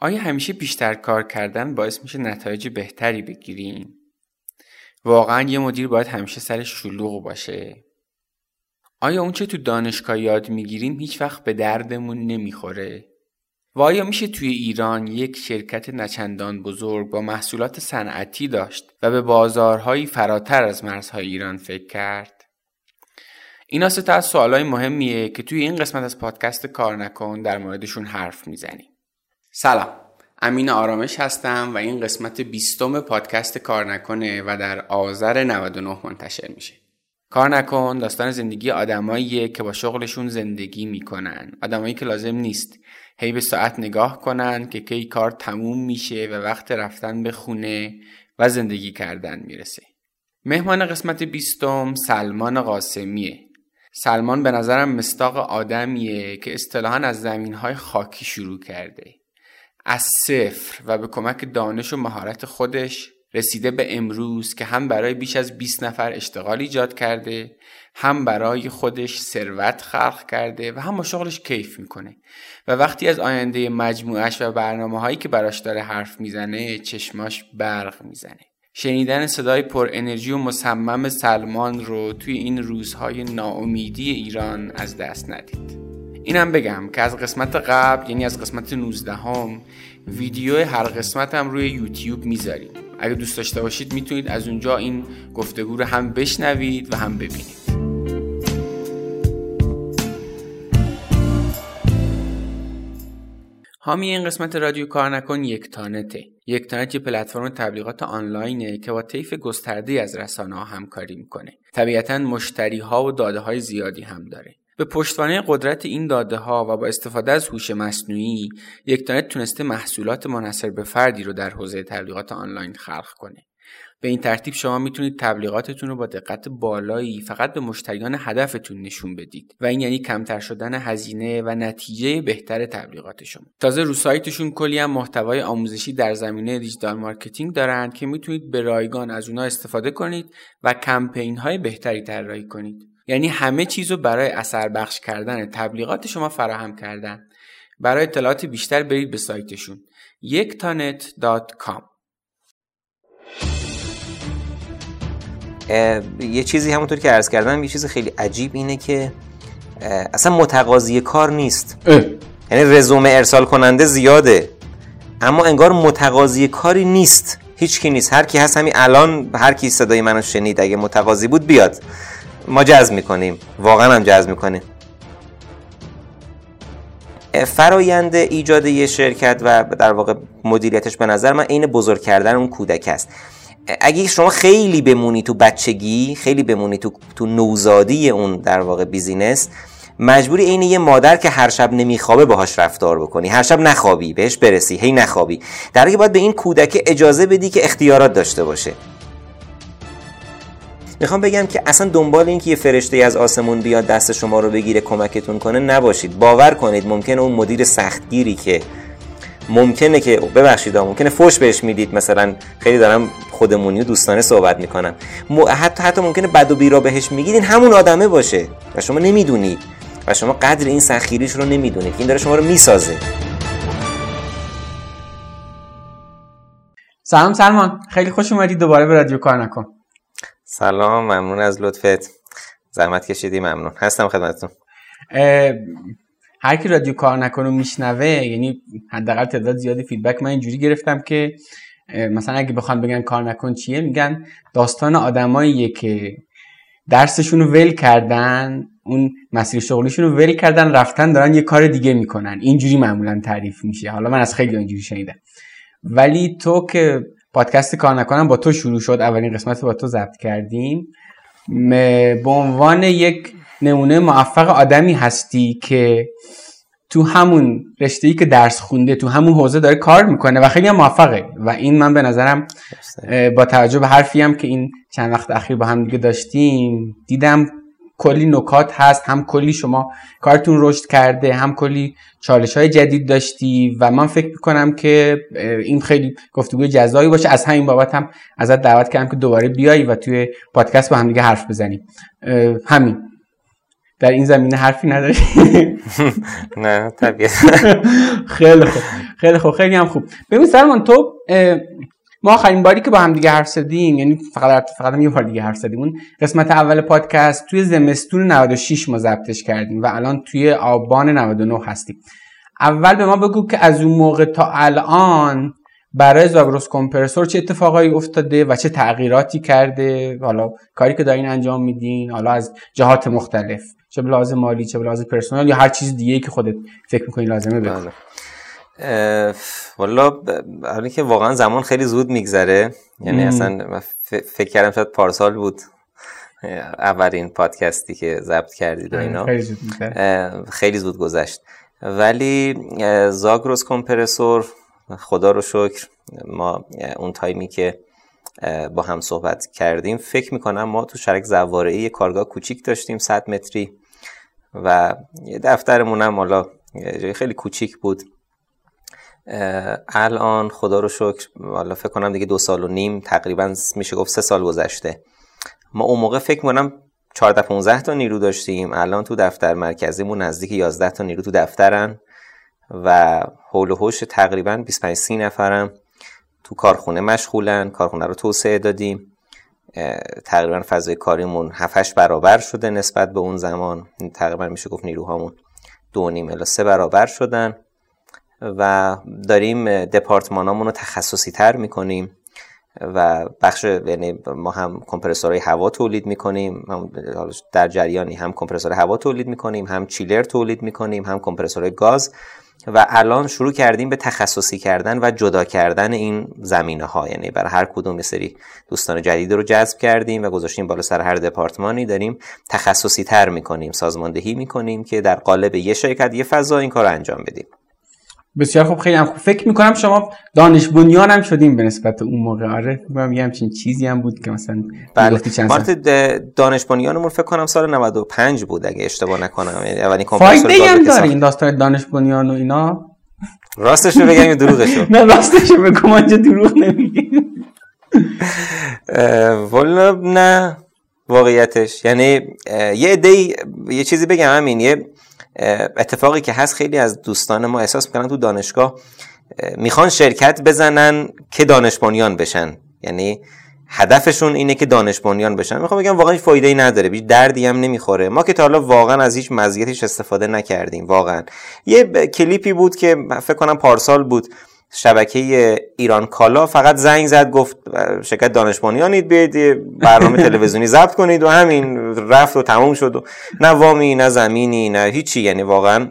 آیا همیشه بیشتر کار کردن باعث میشه نتایج بهتری بگیریم؟ واقعا یه مدیر باید همیشه سر شلوغ باشه؟ آیا اونچه تو دانشگاه یاد می‌گیریم هیچ وقت به دردمون نمی‌خوره؟ و آیا میشه توی ایران یک شرکت نچندان بزرگ با محصولات صنعتی داشت و به بازارهایی فراتر از مرزهای ایران فکر کرد؟ اینا سه تا از سوالای مهمیه که توی این قسمت از پادکست کار نکن در موردشون حرف می‌زنیم. سلام. امین آرامش هستم و این قسمت بیستم پادکست کار نکنه و در آذر 99 منتشر میشه. کار نکن داستان زندگی آدماییه که با شغلشون زندگی می‌کنن. آدمایی که لازم نیست هی به ساعت نگاه کنن که کی کار تموم میشه و وقت رفتن به خونه و زندگی کردن می‌رسه. مهمان قسمت بیستم سلمان قاسمیه. سلمان به نظرم مستاق آدمیه که اصطلاحا از زمین های خاکی شروع کرده. از صفر و به کمک دانش و مهارت خودش رسیده به امروز که هم برای بیش از 20 نفر اشتغال ایجاد کرده هم برای خودش ثروت خلق کرده و هم با شغلش کیف می‌کنه. و وقتی از آینده مجموعش و برنامه هایی که براش داره حرف می‌زنه چشماش برق می‌زنه. شنیدن صدای پر انرژی و مصمم سلمان رو توی این روزهای ناامیدی ایران از دست ندید. اینم بگم که از قسمت قبل یعنی از قسمت 19 هم ویدیو هر قسمت هم روی یوتیوب می‌ذاریم. اگه دوست داشته باشید می‌تونید از اونجا این گفتگو رو هم بشنوید و هم ببینید. حامی این قسمت رادیو کار نکن یک تانت یه پلتفرم تبلیغات آنلاینه که با طیف گسترده از رسانه ها همکاری می‌کنه. طبیعتا مشتری ها و داده های زیادی هم داره. به پشتوانه قدرت این داده ها و با استفاده از هوش مصنوعی یکتانت تونسته محصولات منحصر به فردی رو در حوزه تبلیغات آنلاین خلق کنه. به این ترتیب شما می‌تونید تبلیغاتتون رو با دقت بالایی فقط به مشتریان هدفتون نشون بدید و این یعنی کمتر شدن هزینه و نتیجه بهتر تبلیغات شما. تازه رو سایتشون کلی هم محتوای آموزشی در زمینه digital marketing دارند که می‌تونید به رایگان از اونها استفاده کنید و کمپین های بهتری طراحی کنید. یعنی همه چیز رو برای اثر بخش کردن تبلیغات شما فراهم کردن. برای اطلاعات بیشتر برید به سایتشون. یکتانت.com یه چیزی همونطور که عرض کردم یه چیز خیلی عجیب اینه که اصلا متقاضی کار نیست. یعنی رزومه ارسال کننده زیاده اما انگار متقاضی کاری نیست. هیچ کی نیست. هر کی هست همین الان هر کی صدای منو شنید اگه متقاضی بود بیاد. ما جذب می‌کنیم. واقعا هم جذب می‌کنیم فرایند ایجاد یه شرکت و در واقع مدیریتش به نظر من عین بزرگ کردن اون کودک است. اگه شما خیلی بمونی تو بچگی خیلی بمونی تو, تو نوزادی اون در واقع بیزینس مجبوری عین یه مادر که هر شب نمیخوابه باهاش رفتار بکنی. هر شب نخوابی بهش برسی هی نخوابی. در باید به این کودک اجازه بدی که اختیارات داشته باشه. می‌خوام بگم که اصلا دنبال این که یه فرشته از آسمون بیاد دست شما رو بگیره کمکتون کنه نباشید. باور کنید ممکنه اون مدیر سختگیری که ممکنه که ببخشید ممکنه فوش بهش می‌دید. مثلا خیلی دارم خودمونی و دوستانه صحبت می‌کنم. حتی حتی ممکنه بد و بیرا بهش میگید این همون آدمه باشه. و شما نمی‌دونید. و شما قدر این سخیریش رو نمی‌دونید این داره شما رو می‌سازه. سلام سلمان. خیلی خوش اومدید دوباره به رادیو کار نکن. سلام ممنون از لطفت. زحمت کشیدی ممنون. هستم خدمتتون. هر کی رادیو کار نکنه میشنوه یعنی حداقل تعداد زیادی فیدبک من اینجوری گرفتم که مثلا اگه بخوان بگن کار نکن چیه؟ میگن داستان آدماییه که درسشون رو ول کردن اون مسیر شغلیشون رو ول کردن رفتن دارن یه کار دیگه می‌کنن. اینجوری معمولا تعریف میشه. حالا من از خیلی اینجوری شنیدم. ولی تو که پادکست کار نکنم با تو شروع شد. اولین قسمت با تو ضبط کردیم. به عنوان یک نمونه موفق آدمی هستی که تو همون رشته ای که درس خونده تو همون حوزه داره کار می‌کنه و خیلی هم موفقه. و این من به نظرم با توجه به حرفی هم که این چند وقت اخیر با هم دیگه داشتیم دیدم کلی نکات هست هم کلی شما کارتون رشد کرده هم کلی چالش های جدید داشتی و من فکر می‌کنم که این خیلی گفتگوی جزایی باشه. از همین بابت هم ازت دعوت کردم که دوباره بیایی و توی پادکست با هم دیگه حرف بزنیم. همین. در این زمینه حرفی نداری؟ نه طبیعت. خیلی خوب. خیلی خوب. خیلی هم خوب. ببین سلمان تو ما آخرین باری که با هم دیگه حرف زدیم یعنی فقط فقط هم یه بار دیگه حرف زدیم اون قسمت اول پادکست توی زمستون 96 ما ضبطش کردیم و الان توی آبان 99 هستیم. اول به ما بگو که از اون موقع تا الان برای زاگروس کمپرسور چه اتفاقایی افتاده و چه تغییراتی کرده؟ حالا کاری که دارین انجام میدین حالا از جهات مختلف چه لازم مالی چه لازم پرسنل یا هر چیز دیگه که خودت فکر می‌کنی لازمه بله. والا حالی که واقعا زمان خیلی زود میگذره. یعنی اصلا فکر کردم شاید پارسال بود. اولین پادکستی که ضبط کردید و آره، اینا. خیلی زود. خیلی زود گذشت. ولی زاگروس کمپرسور خدا رو شکر ما اون تایمی که با هم صحبت کردیم فکر می‌کنم ما تو شرک زواره یه کارگاه کوچیک داشتیم 100 متری. و یه دفترمون هم حالا خیلی کوچیک بود. الان خدا رو شکر حالا فکر کنم دیگه دو سال و نیم تقریبا میشه گفت سه سال گذشته. ما اون موقع فکر کنم 14 15 تا نیرو داشتیم. الان تو دفتر مرکزیمون نزدیک 11 تا نیرو تو دفترن و حول و حوش تقریبا 25 30 نفرم. تو کارخونه مشغولن کارخونه رو توسعه دادیم. تقریبا فضای کاریمون 7 برابر شده نسبت به اون زمان. تقریبا میشه گفت نیروهامون دو نیم الا سه برابر شدن. و داریم دپارتمانامون رو تخصصی تر می‌کنیم و بخش یعنی ما هم کمپرسورهای هوا تولید می‌کنیم هم در جریانی هم کمپرسور هوا تولید می‌کنیم هم چیلر تولید می‌کنیم هم کمپرسور گاز و الان شروع کردیم به تخصصی کردن و جدا کردن این زمینه ها یعنی برای هر کدوم یه سری دوستان جدید رو جذب کردیم و گذاشتیم بالا سر هر دپارتمانی داریم تخصصی تر می‌کنیم سازماندهی می‌کنیم که در قالب یه شرکت یه فضا این کار انجام بدیم. بسیار خوب خیلی هم خوب. فکر می‌کنم شما دانش بنیان هم شدیم به نسبت اون موقع. آره میگم یه همچین چیزی هم بود که مثلا بله. چند دانش بنیانمون فکر کنم سال 95 بود اگه اشتباه نکنم. یعنی اولین گازی هم داره این داستان دانش بنیان و اینا. راستش رو بگم یا دروغشو؟ نه راستش بگو ما اینجا دروغ نمیگیم. اه، والا نه واقعیتش. یعنی یه عده یه چیزی بگم همین یه اتفاقی که هست خیلی از دوستان ما احساس می‌کنن تو دانشگاه اه، می‌خوان شرکت بزنن که دانش بنیان بشن. یعنی هدفشون اینه که دانش بنیان بشن. می‌خوام بگم واقعا هیچ فایده ای نداره. هیچ دردی هم نمی‌خوره. ما که تا حالا واقعا از هیچ مزیتش استفاده نکردیم. واقعا. یه کلیپی بود که فکر کنم پارسال بود. شبکه ایران کالا فقط زنگ زد گفت شرکت دانش بنیانید بیاید برنامه تلویزیونی ضبط کنید و همین رفت و تموم شد و نه وامی نه زمینی نه هیچی. یعنی واقعا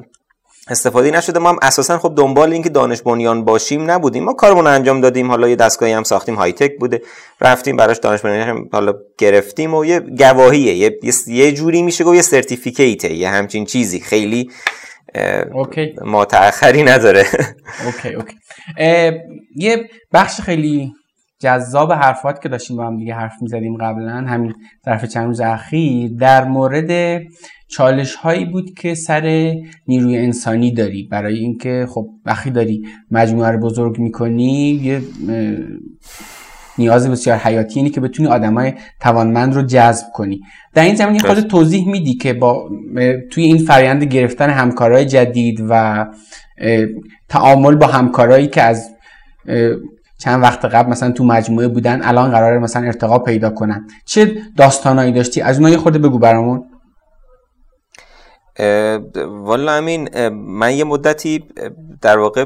استفاده نشده. ما هم اساسا خب دنبال اینکه دانش بنیان باشیم نبودیم. ما کارمون انجام دادیم. حالا یه دستگاهی هم ساختیم high-tech بوده. رفتیم براش دانش بنیان حالا گرفتیم و یه گواهیه. یه, یه- جوری میشه گفت یه certificate ه یه همچین چیزی. خیلی OK. ما تأخری نداره. OK OK. یه بخش خیلی جذاب حرفات که داشتیم با هم دیگه حرف می‌زدیم قبلا همین طرف چند روز اخیر در مورد چالش هایی بود که سر نیروی انسانی داری. برای اینکه خب وقتی داری مجموعه رو بزرگ می‌کنی یه نیاز بسیار حیاتی اینه که بتونی آدمای توانمند رو جذب کنی. در این زمینه خود توضیح میدی که با توی این فرآیند گرفتن همکارای جدید و تعامل با همکارایی که از چند وقت قبل مثلا تو مجموعه بودن الان قراره مثلا ارتقا پیدا کنن. چه داستانایی داشتی؟ از اونها یه خورده بگو برامون. والا امین من یه مدتی در واقع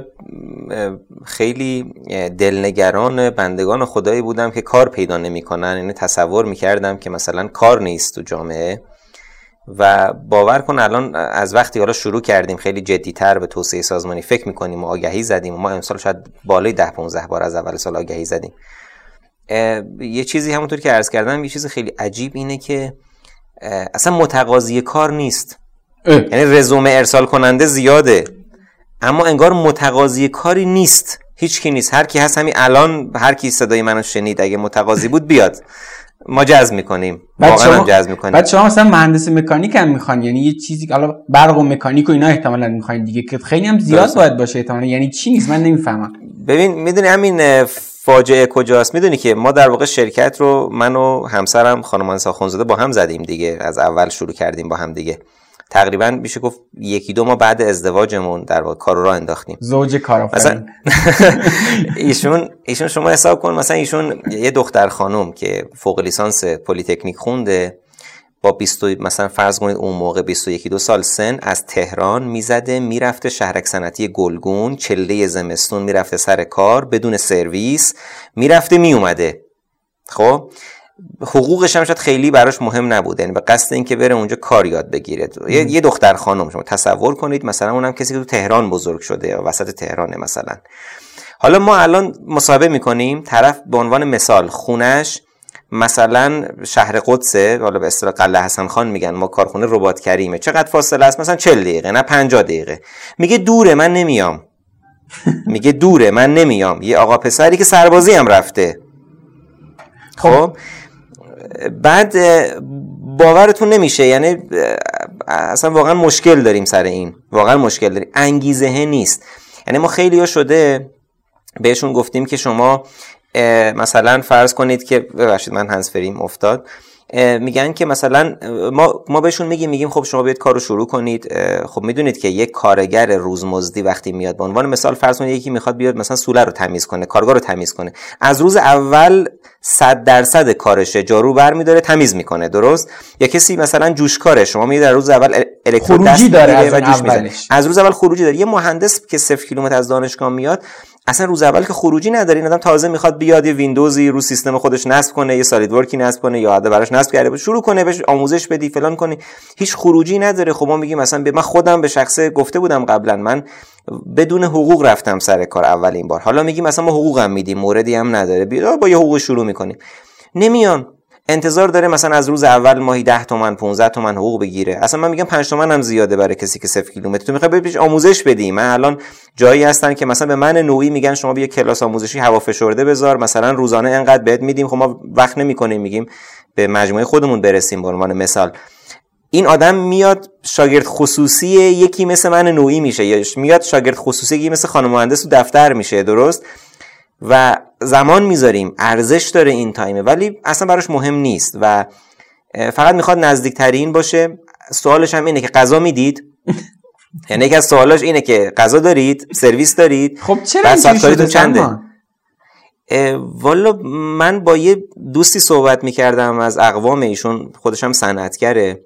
خیلی دلنگران بندگان خدایی بودم که کار پیدا نمی‌کنن. یعنی تصور می‌کردم که مثلا کار نیست تو جامعه. و باور کن الان از وقتی حالا شروع کردیم خیلی جدیتر به توسعه سازمانی فکر می‌کنیم و آگهی زدیم و ما امسال شاید بالای ده 15 بار از اول سال آگهی زدیم. یه چیزی همونطور که عرض کردم یه چیز خیلی عجیب اینه که اصلا متقاضی کار نیست. اه، یعنی رزومه ارسال کننده زیاده. اما انگار متقاضی کاری نیست. هیچ کی نیست. هر کی هست همین الان هر کی صدای منو شنید اگه متقاضی بود بیاد. ما جذب می‌کنیم. واقعا هم شما- جذب می‌کنیم. بعد شما مثلا مهندس مکانیک هم می‌خوان. یعنی یه چیزی که حالا برق و مکانیک و اینا احتمالا می‌خواین دیگه. که خیلی هم زیاد درسته. باید باشه احتمالا. یعنی چی نیست؟ من نمی‌فهمم. ببین می‌دونی همین فاجعه کجاست؟ می‌دونی که ما در واقع شرکت رو من و همسرم خانم انسا خونزاده با هم زدیم دیگه. از اول شروع کردیم با هم دیگه. تقریبا میشه گفت یکی دو ماه بعد ازدواجمون در واقع کار رو انداختیم. زوج کارآفرین. ایشون ایشون شما حساب کن مثلا ایشون یه دختر خانم که فوق لیسانس پلیتکنیک خونده با 20 مثلا فرض کنید اون موقع 21 دو سال سن از تهران می‌زده می‌رفته شهرک صنعتی گلگون چله زمستون می‌رفته سر کار بدون سرویس می‌رفته میومده خب؟ حقوقش هم شاید خیلی براش مهم نبود یعنی به قصد اینکه بره اونجا کار یاد بگیره. یه،, یه دختر خانم شما تصور کنید مثلا اونم کسی که تو تهران بزرگ شده یا وسط تهرانه مثلا. حالا ما الان مصاحبه می‌کنیم. طرف به عنوان مثال خونش مثلا شهر قدسه حالا به اصطلاح قلعه حسن خان میگن ما کارخونه ربات کریمه. چقدر فاصله است؟ مثلا 40 دقیقه نه 50 دقیقه. میگه دوره من نمیام. میگه دوره من نمیام. یه آقا پسری که سربازی هم رفته. خب, خب، بعد باورتون نمیشه یعنی اصلا واقعا مشکل داریم سر این واقعا مشکل داریم. انگیزه نیست. یعنی ما خیلی ها شده بهشون گفتیم که شما مثلا فرض کنید که ببخشید من هنسفریم افتاد. میگن که مثلا ما ما بهشون میگیم میگیم خب شما بیاید کارو شروع کنید خب می‌دونید که یک کارگر روزمزدی وقتی میاد به عنوان مثال فرض کنید یکی می‌خواد بیاد مثلا سوله رو تمیز کنه کارگاه رو تمیز کنه. از روز اول 100 درصد کارشه جارو برمیداره تمیز می‌کنه درست؟ یا کسی مثلا جوشکاره شما میگید در روز اول الکترو خروجی داره از, از روز اول خروجی داره. یه مهندس که 0 کیلومتر از دانشگاه میاد اصلا روز اول که خروجی نداره این آدم تازه می‌خواد بیاد یه ویندوزی رو سیستم خودش نصب کنه یه سالید ورکی نصب کنه یا عاده براش نصب کرده شروع کنه بهش آموزش بدی فلان کنی. هیچ خروجی نداره. خب ما میگیم مثلا من خودم به شخصه گفته بودم قبلا من بدون حقوق رفتم سر کار اولین بار. حالا میگیم مثلا ما حقوقم میدیم موردی هم نداره. بیا با یه حقوق شروع می‌کنیم. نمیان. انتظار داره مثلا از روز اول ماهی 10 تومن 15 تومن حقوق بگیره. اصلا من میگم 5 تومن هم زیاده برای کسی که 0 کیلومتر. تو می‌خوای بهش آموزش بدی. من الان جایی هستن که مثلا به من نوعی میگن شما بیا کلاس آموزشی هوافشرده بذار. مثلا روزانه انقدر بهت میدیم. خب ما وقت نمی‌کنیم میگیم به مجموعه خودمون برسیم به عنوان مثال. این آدم میاد شاگرد خصوصی یکی مثل من نوعی میشه. یا میاد شاگرد خصوصی یکی مثل خانم مهندس تو دفتر میشه. درست؟ و زمان می‌ذاریم ارزش داره این تایمه ولی اصلا براش مهم نیست و فقط می‌خواد نزدیکترین باشه. سوالش هم اینه که غذا می‌دید؟ یعنی یکی از سوالاش اینه که غذا دارید سرویس دارید؟ خب چرا چنده؟ والا من با یه دوستی صحبت می‌کردم از اقوام ایشون خودش هم صنعتگره.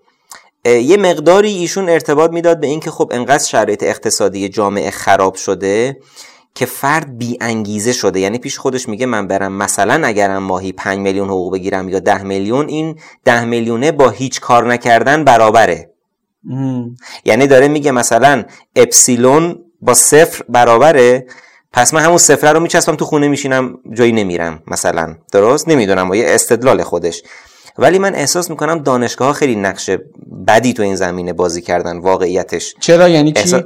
یه مقداری ایشون ارتباط می‌داد به اینکه خب انقدر شرایط اقتصادی جامعه خراب شده. که فرد بی انگیزه شده. یعنی پیش خودش میگه من برم مثلا اگرم ماهی 5 میلیون حقوق بگیرم یا 10 میلیون این 10 میلیونه با هیچ کار نکردن برابره. یعنی داره میگه مثلا اپسیلون با صفر برابره. پس من همون صفر رو میچسبم تو خونه میشینم جایی نمیرم مثلا. درست؟ نمی‌دونم یه استدلال خودش. ولی من احساس می‌کنم دانشگاه ها خیلی نقش بدی تو این زمینه بازی کردن واقعیتش. چرا؟ یعنی چی؟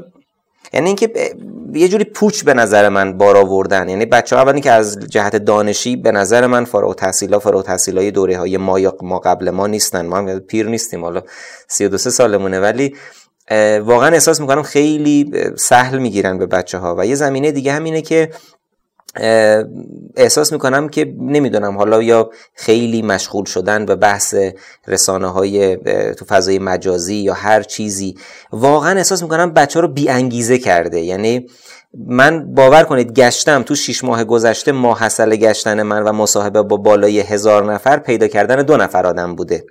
یعنی اینکه یه جوری پوچ به نظر من بار آوردن. یعنی بچه ها که از جهت دانشی به نظر من فارغ تحصیلا فارغ های دوره های ما یا ما قبل ما نیستن. ما هم پیر نیستیم حالا 32 سالمونه. ولی واقعا احساس می‌کنم خیلی سهل می‌گیرن به بچه ها و یه زمینه دیگه هم اینه که احساس می‌کنم که نمی‌دونم حالا یا خیلی مشغول شدن به بحث رسانه های تو فضای مجازی یا هر چیزی واقعا احساس می‌کنم بچه ها رو بی انگیزه کرده. یعنی من باور کنید گشتم تو شیش ماه گذشته ماحصل گشتن من و مصاحبه با بالای هزار نفر پیدا کردن دو نفر آدم بوده.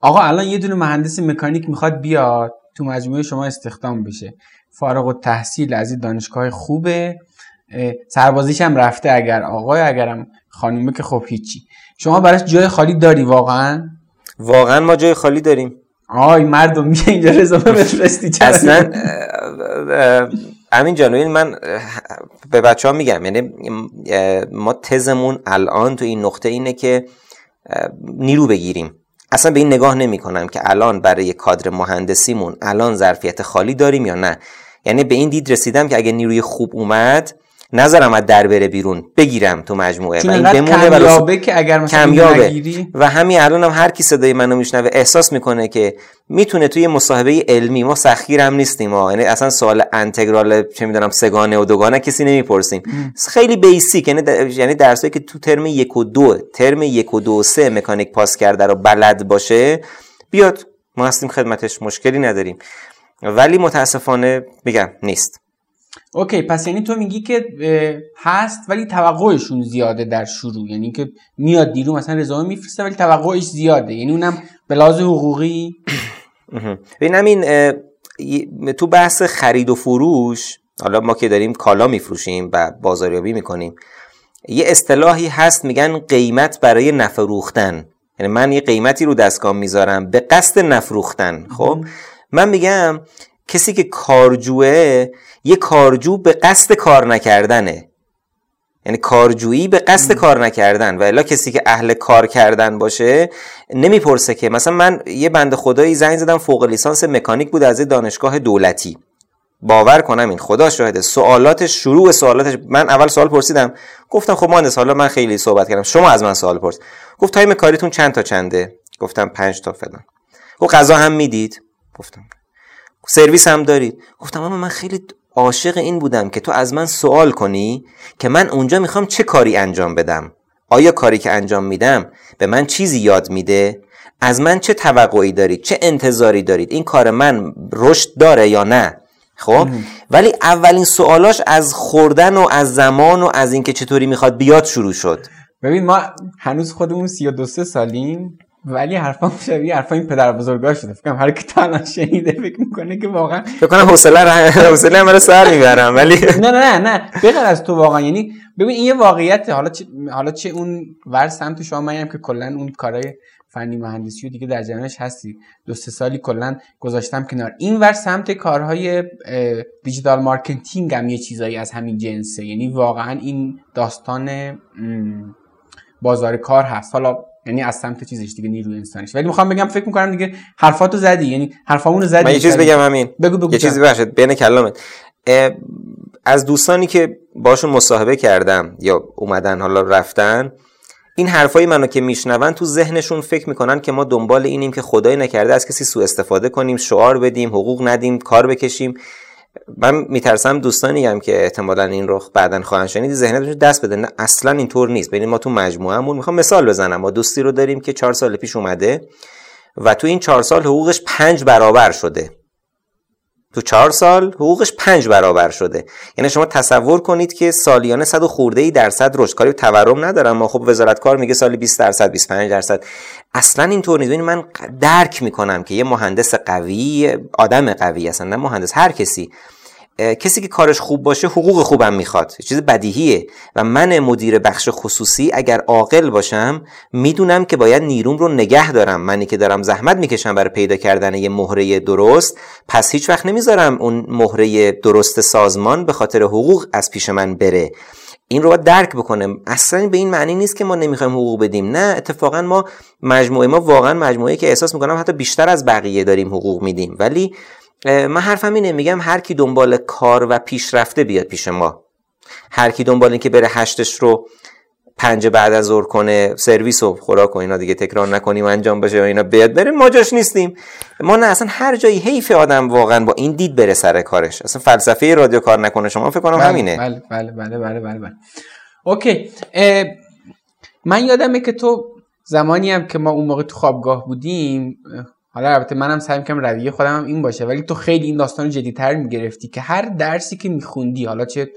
آقا الان یه دونه مهندس مکانیک می‌خواد بیاد تو مجموعه شما استخدام بشه. فارغ و تحصیل از این دانشگاه خوبه. سربازیش هم رفته اگر آقای اگرم خانومه که خب هیچی. شما براش جای خالی داری واقعا؟ واقعا ما جای خالی داریم. آی مردم میشه اینجا رزومه بفرستی اصلا همین جانوین من به بچه ها میگم یعنی ما تزمون الان تو این نقطه اینه که نیرو بگیریم. اصلا به این نگاه نمی کنم که الان برای کادر مهندسیمون الان ظرفیت خالی داریم یا نه. یعنی به این دید رسیدم که اگه نیروی خوب اومد نظرم از در بره بیرون. بگیرم تو مجموعه. و این بمونه کمیابه که اگر مثلا کمیابه. و همین الان هم هر کی صدای منو میشنوه احساس می‌کنه که می‌تونه توی مصاحبه علمی ما سخیر هم نیستیم ها یعنی اصلا سوال انتگرال چه می‌دونم سگانه و دوگانه کسی نمی‌پرسیم. خیلی بیسیک یعنی یعنی درسایی که تو ترم یک و دو ترم یک و دو سه مکانیک پاس کرده رو بلد باشه بیاد. ما هستیم خدمتش مشکلی نداریم. ولی متاسفانه میگم نیست. اوکی پس یعنی تو میگی که هست ولی توقعشون زیاده در شروع. یعنی که میاد دیرو مثلا رزومه میفرسته ولی توقعش زیاده. یعنی اونم به لحاظ حقوقی ببین همین تو بحث خرید و فروش حالا ما که داریم کالا میفروشیم و بازاریابی می‌کنیم یه اصطلاحی هست میگن قیمت برای نفروختن یعنی من یه قیمتی رو دستگاه می‌ذارم به قصد نفروختن خب؟ من میگم کسی که کارجوه یه کارجو به قصد کار نکردنه. یعنی کارجویی به قصد کار نکردن. و الا کسی که اهل کار کردن باشه نمی‌پرسه که مثلا من یه بند خدایی زنگ زدم فوق لیسانس مکانیک بود از دانشگاه دولتی. باور کنم این. خدا شاهده. سوالاتش شروع سوالاتش من اول سوال پرسیدم. گفتم خب مهندس حالا من خیلی صحبت کردم. شما از من سوال بپرس. گفت time کاریتون چند تا چنده؟ گفتم پنج تا فلان. گفت غذا هم می‌دید؟ گفتم سرویس هم دارید. گفتم اما من خیلی عاشق این بودم که تو از من سوال کنی که من اونجا می‌خوام چه کاری انجام بدم؟ آیا کاری که انجام میدم به من چیزی یاد میده؟ از من چه توقعی دارید؟ چه انتظاری دارید؟ این کار من رشد داره یا نه؟ خب؟ ولی اولین سوالاش از خوردن و از زمان و از اینکه چطوری می‌خواد بیاد شروع شد. ببین ما هنوز خودمون 32 سالیم. ولی حرفام شبیه حرفا این پدر بزرگا شده. فکر کنم هر کی تا شنیده فکر می‌کنه که واقعا فکر کنم حوصله حوصله من سر می‌برم ولی نه نه نه نه. بغیر از تو واقعا. یعنی ببین این یه واقعیت. حالا چه حالا چه اون ور سمت شما منم که کلا اون کارهای فنی مهندسی و دیگه در جریانش هستی. دو سه سالی کلا گذاشتم کنار. این ور سمت کارهای digital marketing هم یه چیزایی از همین جنسه. یعنی واقعا این داستان بازار کار هست. حالا یعنی از سمت چیزش دیگه نیروی انسانیش. ولی می‌خوام بگم فکر می‌کنم دیگه حرفاتو زدی. یعنی حرفامونو زدی من یه چیز بگم همین بگو بگو یه چیزی باشه بین کلامت. از دوستانی که باشون مصاحبه کردم یا اومدن حالا رفتن این حرفای منو که میشنون تو ذهنشون فکر می‌کنن که ما دنبال اینیم که خدای نکرده از کسی سوء استفاده کنیم شعار بدیم حقوق ندیم کار بکشیم. من میترسم دوستانی هم که احتمالا این رو بعدا خواهند شنید. ذهنشون دست بده. نه اصلا اینطور نیست. ببین ما تو مجموعهمون می‌خوام مثال بزنم. ما دوستی رو داریم که چهار سال پیش اومده و تو این چهار سال حقوقش پنج برابر شده. تو چهار سال حقوقش پنج برابر شده. یعنی شما تصور کنید که سالیانه صد و خورده ای درصد رشد. کاری تورم ندارم ما خب وزارت کار میگه سالی 20 درصد 25 درصد. اصلا اینطور نیست. من درک می‌کنم که یه مهندس قوی آدم قوی اصلا نه مهندس هر کسی. کسی که کارش خوب باشه حقوق خوبم می‌خواد. چیز بدیهیه. و من مدیر بخش خصوصی اگر عاقل باشم می‌دونم که باید نیروم رو نگه دارم. منی که دارم زحمت می‌کشم برای پیدا کردن یه مهره درست پس هیچ وقت نمی‌ذارم اون مهره درست سازمان به خاطر حقوق از پیش من بره. این رو باید درک بکنم. اصلا به این معنی نیست که ما نمی‌خوایم حقوق بدیم. نه اتفاقا ما مجموعه ما واقعا مجموعه که احساس می‌کنم حتی بیشتر از بقیه داریم حقوق میدیم. ولی من حرفم اینه میگم هر کی دنبال کار و پیشرفته بیاد پیش ما. هر کی دنبال این که بره هشتش رو پنج بعد از ظهر کنه سرویس و خوراک و اینا دیگه تکرار نکنیم انجام بشه و اینا بیاد. بریم ما جاش نیستیم. ما نه اصلا هر جایی حیف آدم واقعا با این دید بره سر کارش. اصلا فلسفه رادیو کار نکنه شما فکر کنم بله، همینه. بله بله بله بله بله, بله. اوکی. من یادمه که تو زمانی هم که ما اون موقع تو خوابگاه بودیم حالا البته منم سعی می‌کنم رویه خودم هم این باشه ولی تو خیلی این داستان رو جدیتر می‌گرفتی که هر درسی که میخوندی حالا چه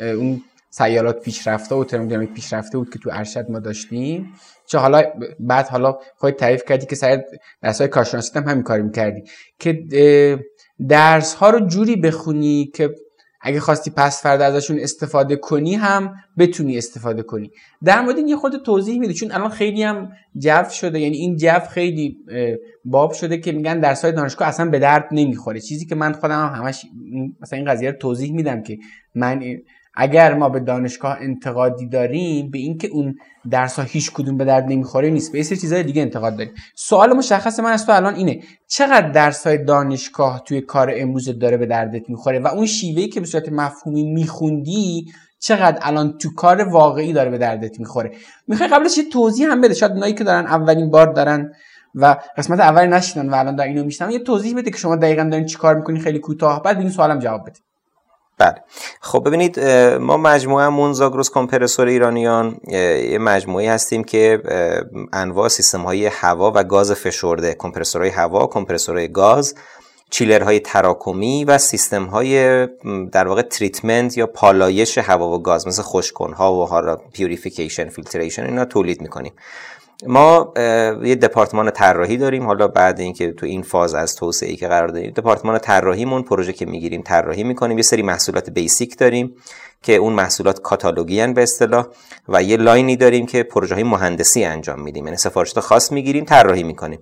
اون سیارات پیشرفته و ترمودینامیک پیشرفته بود که تو ارشد ما داشتیم چه حالا بعد حالا خواهی تعریف کردی که سر درس های کارشناسی هم همین کاری می‌کردی که درس ها رو جوری بخونی که اگه خواستی پس فردا ازشون استفاده کنی هم بتونی استفاده کنی. در مورد این یه خود توضیح میده چون الان خیلی هم جو شده یعنی این جو خیلی باب شده که میگن درس های دانشگاه اصلا به درد نمی‌خوره. چیزی که من خودم هم همش مثلا این قضیه رو توضیح میدم که من اگر ما به دانشگاه انتقادی داریم به اینکه اون درس ها هیچ کدوم به درد نمی‌خوره نیست. به چیزهای دیگه انتقاد داریم. سوال مشخص من از تو الان اینه چقدر درس های دانشگاه توی کار امروز داره به دردت می‌خوره؟ و اون شیوهی که به صورت مفهومی میخوندی چقدر الان تو کار واقعی داره به دردت می‌خوره؟ می‌خوای قبلش یه توضیح هم بده. شاید اونایی که دارن اولین بار دارن و قسمت اول نشیدن و الان در اینو میشنن یه توضیح بده که شما دقیقا دارین چیکار می‌کنین خیلی کوتاه بعد این سوالم جواب بده بله. خب ببینید ما مجموعه مونزاگروس کمپرسور ایرانیان یه مجموعه هستیم که انواع سیستم های هوا و گاز فشرده. های هوا کمپرسورهای گاز های تراکمی و سیستم های در واقع treatment یا پالایش هوا و گاز مثل خوشکن ها و purification filtration اینا تولید می‌کنیم. ما یه دپارتمان طراحی داریم. حالا بعد اینکه تو این فاز از توسعه ای که قرار داریم دپارتمان طراحیمون پروژه که می‌گیریم طراحی می‌کنیم. یه سری محصولات basic داریم که اون محصولات کاتالوگی به اصطلاح و یه لاینی داریم که پروژه های مهندسی انجام میدیم. یعنی سفارشات خاص می‌گیریم طراحی می‌کنیم.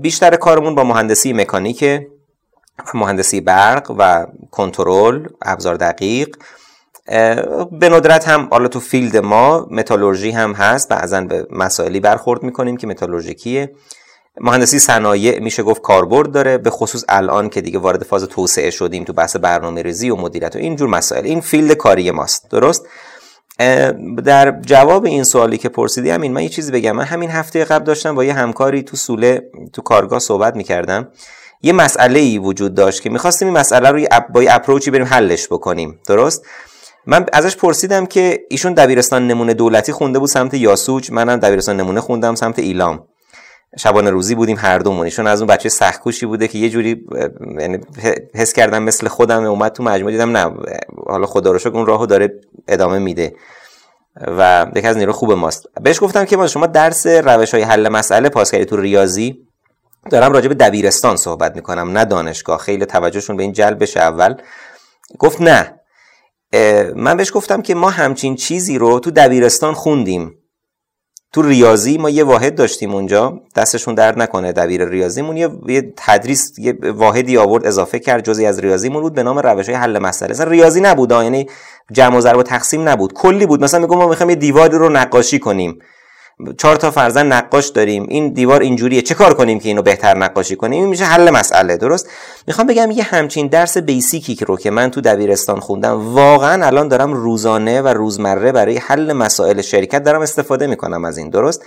بیشتر کارمون با مهندسی مکانیک مهندسی برق و کنترل ابزار دقیق. به ندرت هم حالا تو field ما متالورژی هم هست بعضا به مسائلی برخورد می‌کنیم که متالورژیکیه مهندسی صنایع میشه گفت کاربرد داره به خصوص الان که دیگه وارد فاز توسعه شدیم تو بحث برنامه ریزی و مدیریت و اینجور مسائل. این field کاری ماست. درست؟ در جواب این سوالی که پرسیدی همین من یه چیزی بگم. من همین هفته قبل داشتم با یه همکاری تو سوله تو کارگاه صحبت می‌کردم. یه مسئله ای وجود داشت که می‌خواستیم این مسئله رو با یه اپروچی بریم حلش بکنیم. درست؟ من ازش پرسیدم که ایشون دبیرستان نمونه دولتی خونده بود سمت یاسوج منم دبیرستان نمونه خوندم سمت ایلام. شبانه روزی بودیم هر دومون. ایشون از اون بچه سختکوشی بوده که یه جوری یعنی حس کردم مثل خودم اومد تو مجموعه دیدم نه حالا خدا رو شکر اون راهو داره ادامه میده. و یکی از نیرو خوب ماست. بهش گفتم که ما شما درس روش های حل مسئله پاس کردی تو ریاضی. دارم راجع به دبیرستان صحبت می‌کنم نه دانشگاه. خیلی توجهشون به این جلب بشه اول. گفت نه. من بهش گفتم که ما همچین چیزی رو تو دبیرستان خوندیم. تو ریاضی ما یه واحد داشتیم اونجا. دستشون درد نکنه دبیر ریاضیمون. یه, تدریس یه واحدی آورد اضافه کرد جزی از ریاضیمون بود به نام روش های حل مسئله. اصلا ریاضی نبود یعنی جمع و ضرب و تقسیم نبود. کلی بود. مثلا میگم ما می‌خوایم یه دیواری رو نقاشی کنیم. چهار تا فرضا نقاش داریم. این دیوار اینجوریه. چه کار کنیم که اینو بهتر نقاشی کنیم؟ این میشه حل مسئله درست؟ می‌خوام بگم یه همچین درس basic ی که رو که من تو دبیرستان خوندم واقعا الان دارم روزانه و روزمره برای حل مسائل شرکت دارم استفاده می‌کنم از این درست؟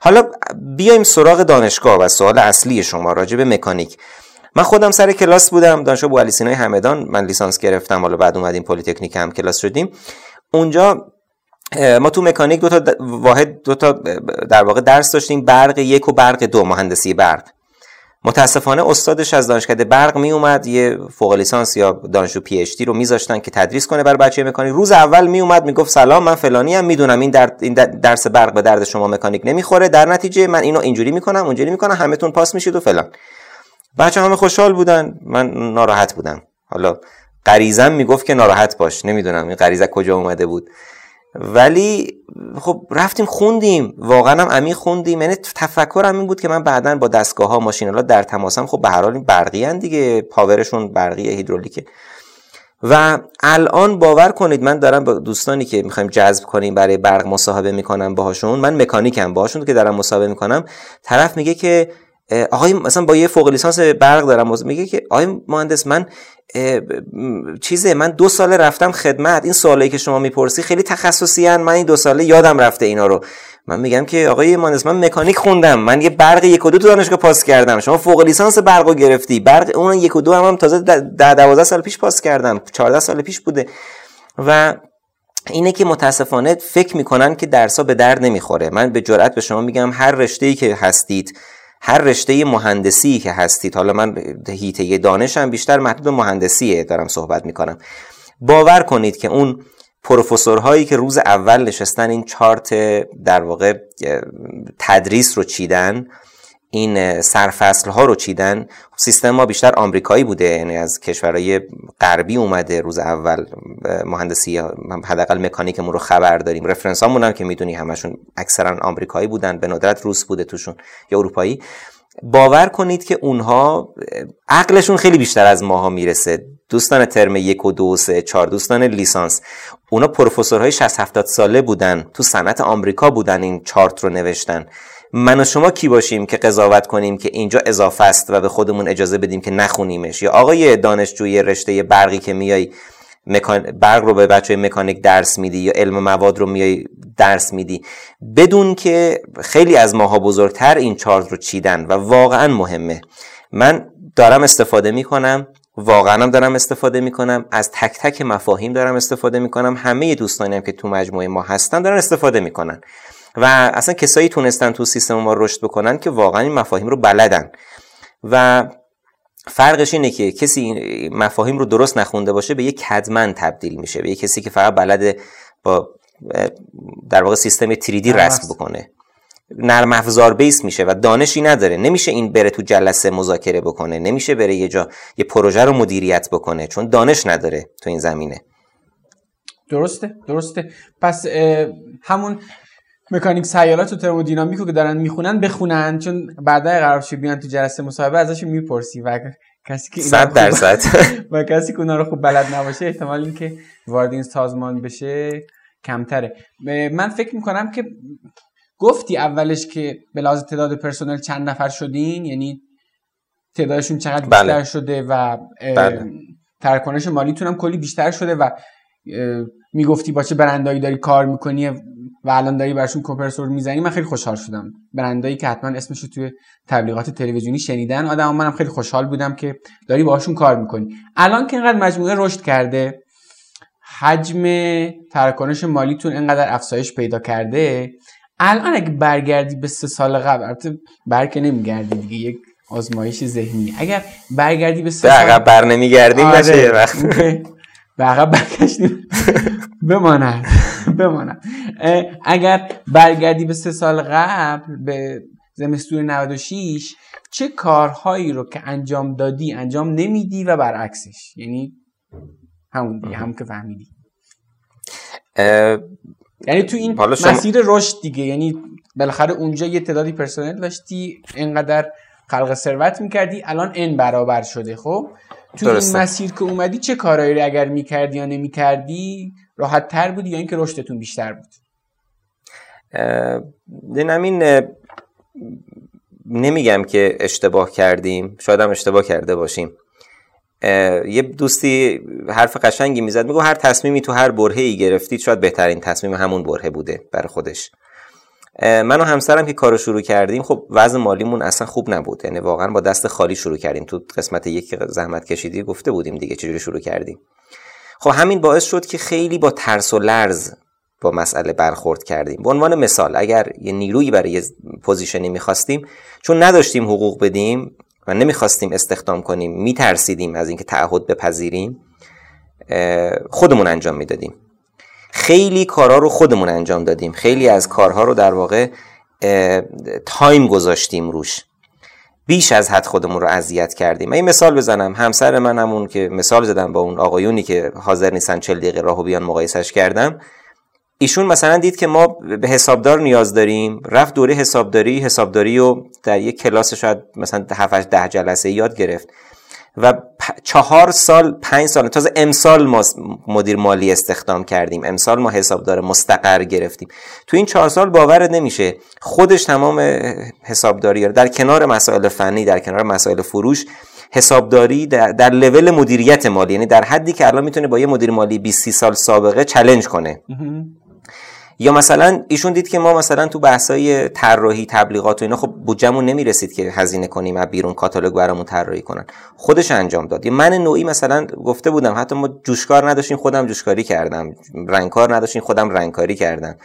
حالا بیایم سراغ دانشگاه و سوال اصلی شما راجع به مکانیک. من خودم سر کلاس بودم دانشگاه بو علی همدان. من لیسانس گرفتم حالا بعد اومدیم پلیتکنیک هم کلاس شدیم. اونجا ما تو مکانیک دو تا واحد دو تا در واقع درس داشتیم برق یک و برق دو مهندسی برق. متاسفانه استادش از دانشکده برق می اومد یه فوق لیسانس یا دانشجو پی اچ دی رو میذاشتن که تدریس کنه بر بچه مکانیک. روز اول می اومد می‌گفت سلام من فلانی ام می‌دونم این, در... این درس برق به درد شما مکانیک نمی‌خوره. در نتیجه من اینو اینجوری می‌کنم اونجوری می‌کنم همتون پاس میشید و فلان. بچه همه خوشحال بودن من ناراحت بودم. حالا غریزم می‌گفت که ناراحت باش نمی‌دونم این غریزه کجا اومده بود. ولی خب رفتیم خوندیم. واقعا هم عمیق خوندیم. یعنی تفکرم این بود که من بعدا با دستگاه ها ماشین در تماسم خب به هر حال این برقی هن دیگه. پاورشون برقی هیدرولیکه. و الان باور کنید من دارم با دوستانی که می‌خوایم جذب کنیم برای برق مصاحبه می‌کنم باهاشون. من مکانیکم باهاشون که دارم مصاحبه می‌کنم. طرف میگه که آقای مثلا با یه فوق لیسانس برق دارم میگه که آقای مهندس من چیزه من دو ساله رفتم خدمت. این سوالی که شما می‌پرسی خیلی تخصصی هن. من این دو ساله یادم رفته اینا رو. من میگم که آقای مهندس من مکانیک خوندم. من یه برق یک و دو تو دانشگاه پاس کردم. شما فوق لیسانس برق رو گرفتی. برق اون یک و دو هم, هم تازه ده دوازده سال پیش پاس کردم 14 سال پیش بوده. و اینه که متاسفانه فکر می‌کنن که درسا به درد نمی‌خوره. من به جرئت به شما میگم هر رشته ای که هستید هر رشته مهندسی که هستید حالا من هیته دانشم بیشتر محدود به مهندسیه دارم صحبت می‌کنم. باور کنید که اون پروفسورهایی که روز اول نشستن این چارت در واقع تدریس رو چیدن این سرفصل ها رو چیدن سیستم ما بیشتر آمریکایی بوده یعنی از کشورهای غربی اومده روز اول مهندسی حداقل مکانیکمون رو خبر داریم. رفرنس هامون هم که می‌دونی همشون اکثرا آمریکایی بودن به ندرت روس بوده توشون یا اروپایی. باور کنید که اونها عقلشون خیلی بیشتر از ماها می‌رسه. دوستان ترم یک و دو و سه چهار دوستان لیسانس. اونا پروفسورهای 60 70 ساله بودن تو صنعت آمریکا بودن این چارت رو نوشتن. من و شما کی باشیم که قضاوت کنیم که اینجا اضافه است و به خودمون اجازه بدیم که نخونیمش؟ یا آقای دانشجوی رشته برقی که میای برق رو به بچه مکانیک درس میدی یا علم مواد رو میای درس میدی بدون که خیلی از ماها بزرگتر این چارت رو چیدن و واقعا مهمه. من دارم استفاده می‌کنم واقعا هم دارم استفاده می‌کنم از تک تک مفاهیم دارم استفاده می‌کنم همه دوستانی هم که تو مجموعه ما هستن دارن استفاده می‌کنن. و اصلا کسایی تونستن تو سیستم ما رشد بکنن که واقعا این مفاهیم رو بلدن. و فرقش اینه که کسی مفاهیم رو درست نخونده باشه به یک کدمن تبدیل میشه به یک کسی که فقط بلده با در واقع سیستم 3D رسم بکنه. نرم افزار بیس میشه و دانشی نداره. نمیشه این بره تو جلسه مذاکره بکنه نمیشه بره یه جا یه پروژه رو مدیریت بکنه چون دانش نداره تو این زمینه. درسته درسته. پس همون مکانیک سیالات و ترمودینامیک رو که دارن می‌خونن بخونن. چون بعدا قرار شه بیان تو جلسه مصاحبه ازش می‌پرسی و کسی که صد درصد. و کسی که اونا رو خوب بلد نباشه احتمال اینکه وارد این سازمان بشه کمتره. من فکر می‌کنم که گفتی اولش که به لحاظ تعداد پرسنل چند نفر شدین؟ یعنی تعدادشون چقدر بیشتر بله. شده و بله. ترکنش مالیتون هم کلی بیشتر شده و می‌گفتی با چه برندایی داری کار می‌کنی؟ و الان داری برشون کمپرسور می‌زنی من خیلی خوشحال شدم. برندایی که حتما اسمش رو توی تبلیغات تلویزیونی شنیدن. آدم منم خیلی خوشحال بودم که داری باشون کار می‌کنی. الان که اینقدر مجموعه رشد کرده حجم تراکنش مالیتون اینقدر افزایش پیدا کرده الان اگه برگردی به سه سال قبل البته برکه نمیگردی دیگه یک آزمایش ذهنی. اگر برگردی به سه سال بر نمیگردیم آره. به عقب برگشتیم بماند بماند اگر برگردی به سه سال قبل به زمستون 96 چه کارهایی رو که انجام دادی انجام نمیدی و برعکسش؟ یعنی همون دیگه هم که فهمیدی. یعنی تو این مسیر رشد دیگه یعنی بالاخره اونجا یه تعدادی پرسنل داشتی اینقدر خلق ثروت می‌کردی الان ان برابر شده خب؟ تو این مسیر که اومدی چه کارهایی رو اگر می‌کردی یا نمی‌کردی راحت تر بودی یا اینکه رشدتون بیشتر بود؟ این نمیگم که اشتباه کردیم شاید هم اشتباه کرده باشیم. یه دوستی حرف قشنگی می‌زد میگو هر تصمیمی تو هر برهه ای گرفتید شاید بهترین تصمیم همون برهه بوده بر خودش. من و همسرم که کارو شروع کردیم خب وضع مالیمون اصلا خوب نبود. یعنی واقعا با دست خالی شروع کردیم. تو قسمت یک زحمت کشیدی گفته بودیم دیگه چجوری شروع کردیم. خب همین باعث شد که خیلی با ترس و لرز با مسئله برخورد کردیم. به عنوان مثال اگر یه نیرویی برای یه position ی می‌خواستیم چون نداشتیم حقوق بدیم و نمی‌خواستیم استخدام کنیم میترسیدیم از اینکه تعهد بپذیریم خودمون انجام می‌دادیم. خیلی کارها رو خودمون انجام دادیم. خیلی از کارها رو در واقع time گذاشتیم روش. بیش از حد خودمون رو اذیت کردیم. این مثال بزنم. همسر من همون که مثال زدم با اون آقایونی که حاضر نیستن 40 دقیقه راهو بیان مقایسش کردم. ایشون مثلا دید که ما به حسابدار نیاز داریم. رفت دوره حسابداری. حسابداری رو در یک کلاس شاید مثلا 7 ده جلسه یاد گرفت. و چهار سال پنج سال. تازه امسال ما مدیر مالی استخدام کردیم. امسال ما حسابدار مستقر گرفتیم. تو این چهار سال باور نمیشه. خودش تمام حسابداری در کنار مسائل فنی در کنار مسائل فروش حسابداری در, در لول مدیریت مالی. یعنی در حدی که الان می‌تونه با یه مدیر مالی 20 سال سابقه چلنج کنه. یا مثلا ایشون دید که ما مثلا تو بحثای طراحی تبلیغات و اینا خب بودجمون نمی‌رسید که هزینه کنیم و بیرون کاتالوگ برامون طراحی کنن. خودش انجام داد. من نوعی مثلا گفته بودم حتی ما جوشکار نداشتیم خودم جوشکاری کردم. رنگکار نداشتیم خودم رنگکاری کردم.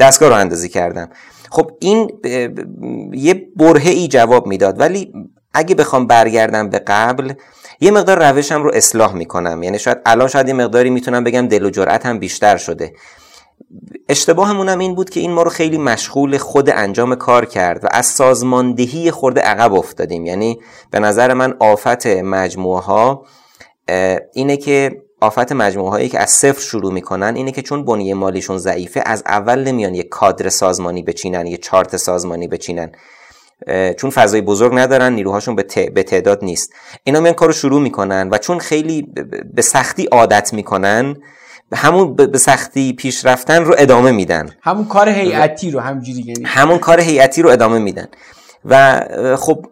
دستگاه رو اندازی کردم. خب این یه برهه ای جواب می‌داد. ولی اگه بخوام برگردم به قبل یه مقدار روشم رو اصلاح می‌کنم. یعنی شاید الان شاید یه مقداری می‌تونم بگم دل و جرأت بیشتر شده. اشتباهمون هم این بود که این ما رو خیلی مشغول خود انجام کار کرد و از سازماندهی خورده عقب افتادیم. یعنی به نظر من آفت مجموعه ها اینه که آفت مجموعه هایی که از صفر شروع می‌کنن اینه که چون بنیه مالیشون ضعیفه از اول نمیان یه کادر سازمانی بچینن یه چارت سازمانی بچینن. چون فضای بزرگ ندارن نیروهاشون به تعداد نیست. اینا میان کارو شروع می‌کنن و چون خیلی به سختی عادت می‌کنن همون به سختی پیش رفتن رو ادامه میدن. همون کار هیئتی رو همجوری یعنی. همون کار هیئتی رو ادامه میدن. و خب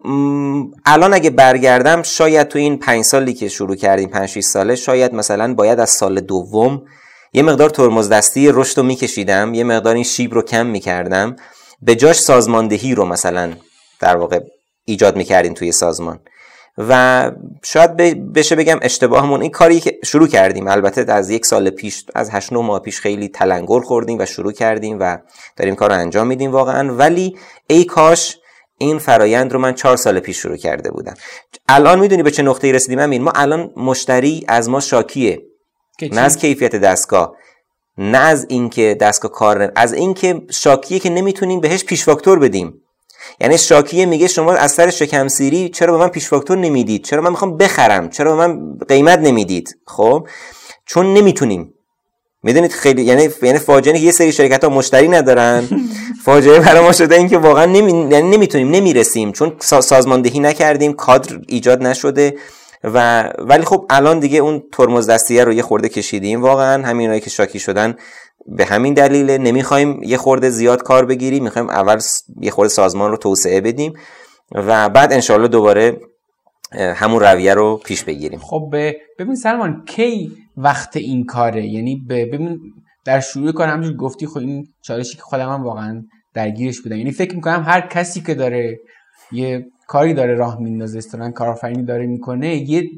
الان اگه برگردم شاید تو این پنج سالی که شروع کردیم پنج 6 ساله شاید مثلا باید از سال دوم یه مقدار ترمز دستی رشد رو میکشیدم یه مقدار این شیب رو کم می‌کردم. به جاش سازماندهی رو مثلا در واقع ایجاد می‌کردیم توی سازمان. و شاید بشه بگم اشتباهمون این کاری که شروع کردیم. البته از یک سال پیش از 8 ماه پیش خیلی تلنگر خوردیم و شروع کردیم و داریم کار رو انجام میدیم واقعا. ولی ای کاش این فرایند رو من چهار سال پیش شروع کرده بودم. الان می‌دونی به چه نقطه‌ای رسیدیم؟ امین ما الان مشتری از ما شاکیه. نه از کیفیت دستگاه نه از اینکه دستگاه کار از اینکه شاکیه که نمی‌تونیم بهش پیش فاکتور بدیم. یعنی شاکیه میگه شما از سر شکم سیری چرا به من پیش فاکتور نمی‌دید؟ چرا من می‌خوام بخرم؟ چرا به من قیمت نمی‌دید؟ خب؟ چون نمی‌تونیم. می‌دونید خیلی یعنی یعنی فاجعه یه سری شرکت ها مشتری ندارن. فاجعه برای ما شده این که واقعا نمی... یعنی نمی‌تونیم نمی‌رسیم. چون سازماندهی نکردیم کادر ایجاد نشده و ولی خب الان دیگه اون ترمز دستیه رو یه خورده کشیدیم. واقعا همینایی که شاکی شدن به همین دلیل نمی‌خوایم یه خورده زیاد کار بگیریم می‌خوایم اول یه خورده سازمان رو توسعه بدیم و بعد انشالله دوباره همون رویه رو پیش بگیریم. خب ببین سلمان کی وقت این کاره؟ یعنی ببین در شروع کار همجور گفتی خب این چالشی که خودم هم واقعا درگیرش بودم. یعنی فکر می‌کنم هر کسی که داره یه کاری داره راه میندازه استران کارآفرینی داره می‌کنه. یه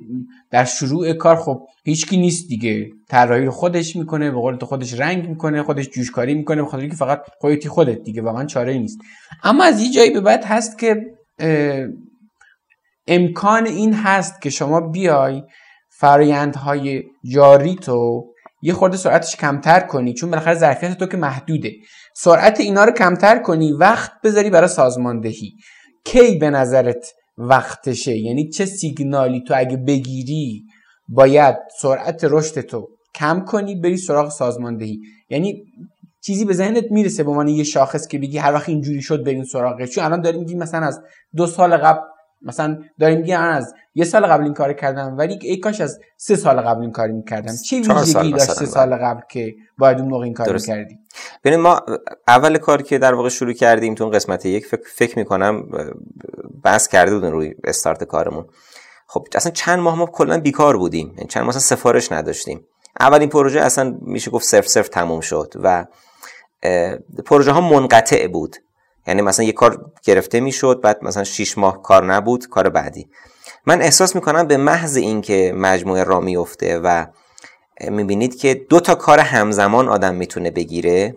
در شروع کار خب هیچکی نیست دیگه. طراحی رو خودش می‌کنه به قول تو خودش رنگ می‌کنه خودش جوشکاری می‌کنه بخاطر که فقط خودتی خودت دیگه واقعا چاره نیست. اما از یه جایی به بعد هست که امکان این هست که شما بیای فرایندهای جاری تو یه خورده سرعتش کمتر کنی چون بالاخره ظرفیت تو که محدوده. سرعت اینا رو کمتر کنی وقت بذاری برای سازماندهی. کی به نظرت وقتشه؟ یعنی چه سیگنالی تو اگه بگیری باید سرعت رشد تو کم کنی بری سراغ سازماندهی. یعنی چیزی به ذهنت می‌رسه به عنوان یه شاخص که بگی هر وقت اینجوری شد بریم سراغش. چون الان داریم میگیم مثلا از دو سال قبل مثلا داریم میگن از یه سال قبل این کار کردم ولی ای کاش از سه سال قبل این کار می‌کردم. چه ویژگی داشت سه سال قبل که باید اون موقع این کار می‌کردی ببین ما اول کار که در واقع شروع کردیم تو قسمت یک فکر, فکر می‌کنم بحث کرده بودن روی استارت کارمون. خب اصلا چند ماه ما کلا بیکار بودیم. یعنی چند ماه سفارش نداشتیم. اولین پروژه اصلا میشه گفت صرف صرف تموم شد و پروژه ها منقطع بود. یعنی مثلا یه کار گرفته می‌شد بعد مثلا 6 ماه کار نبود کار بعدی. من احساس می‌کنم به محض اینکه مجموعه را میفته و می‌بینید که دو تا کار همزمان آدم می‌تونه بگیره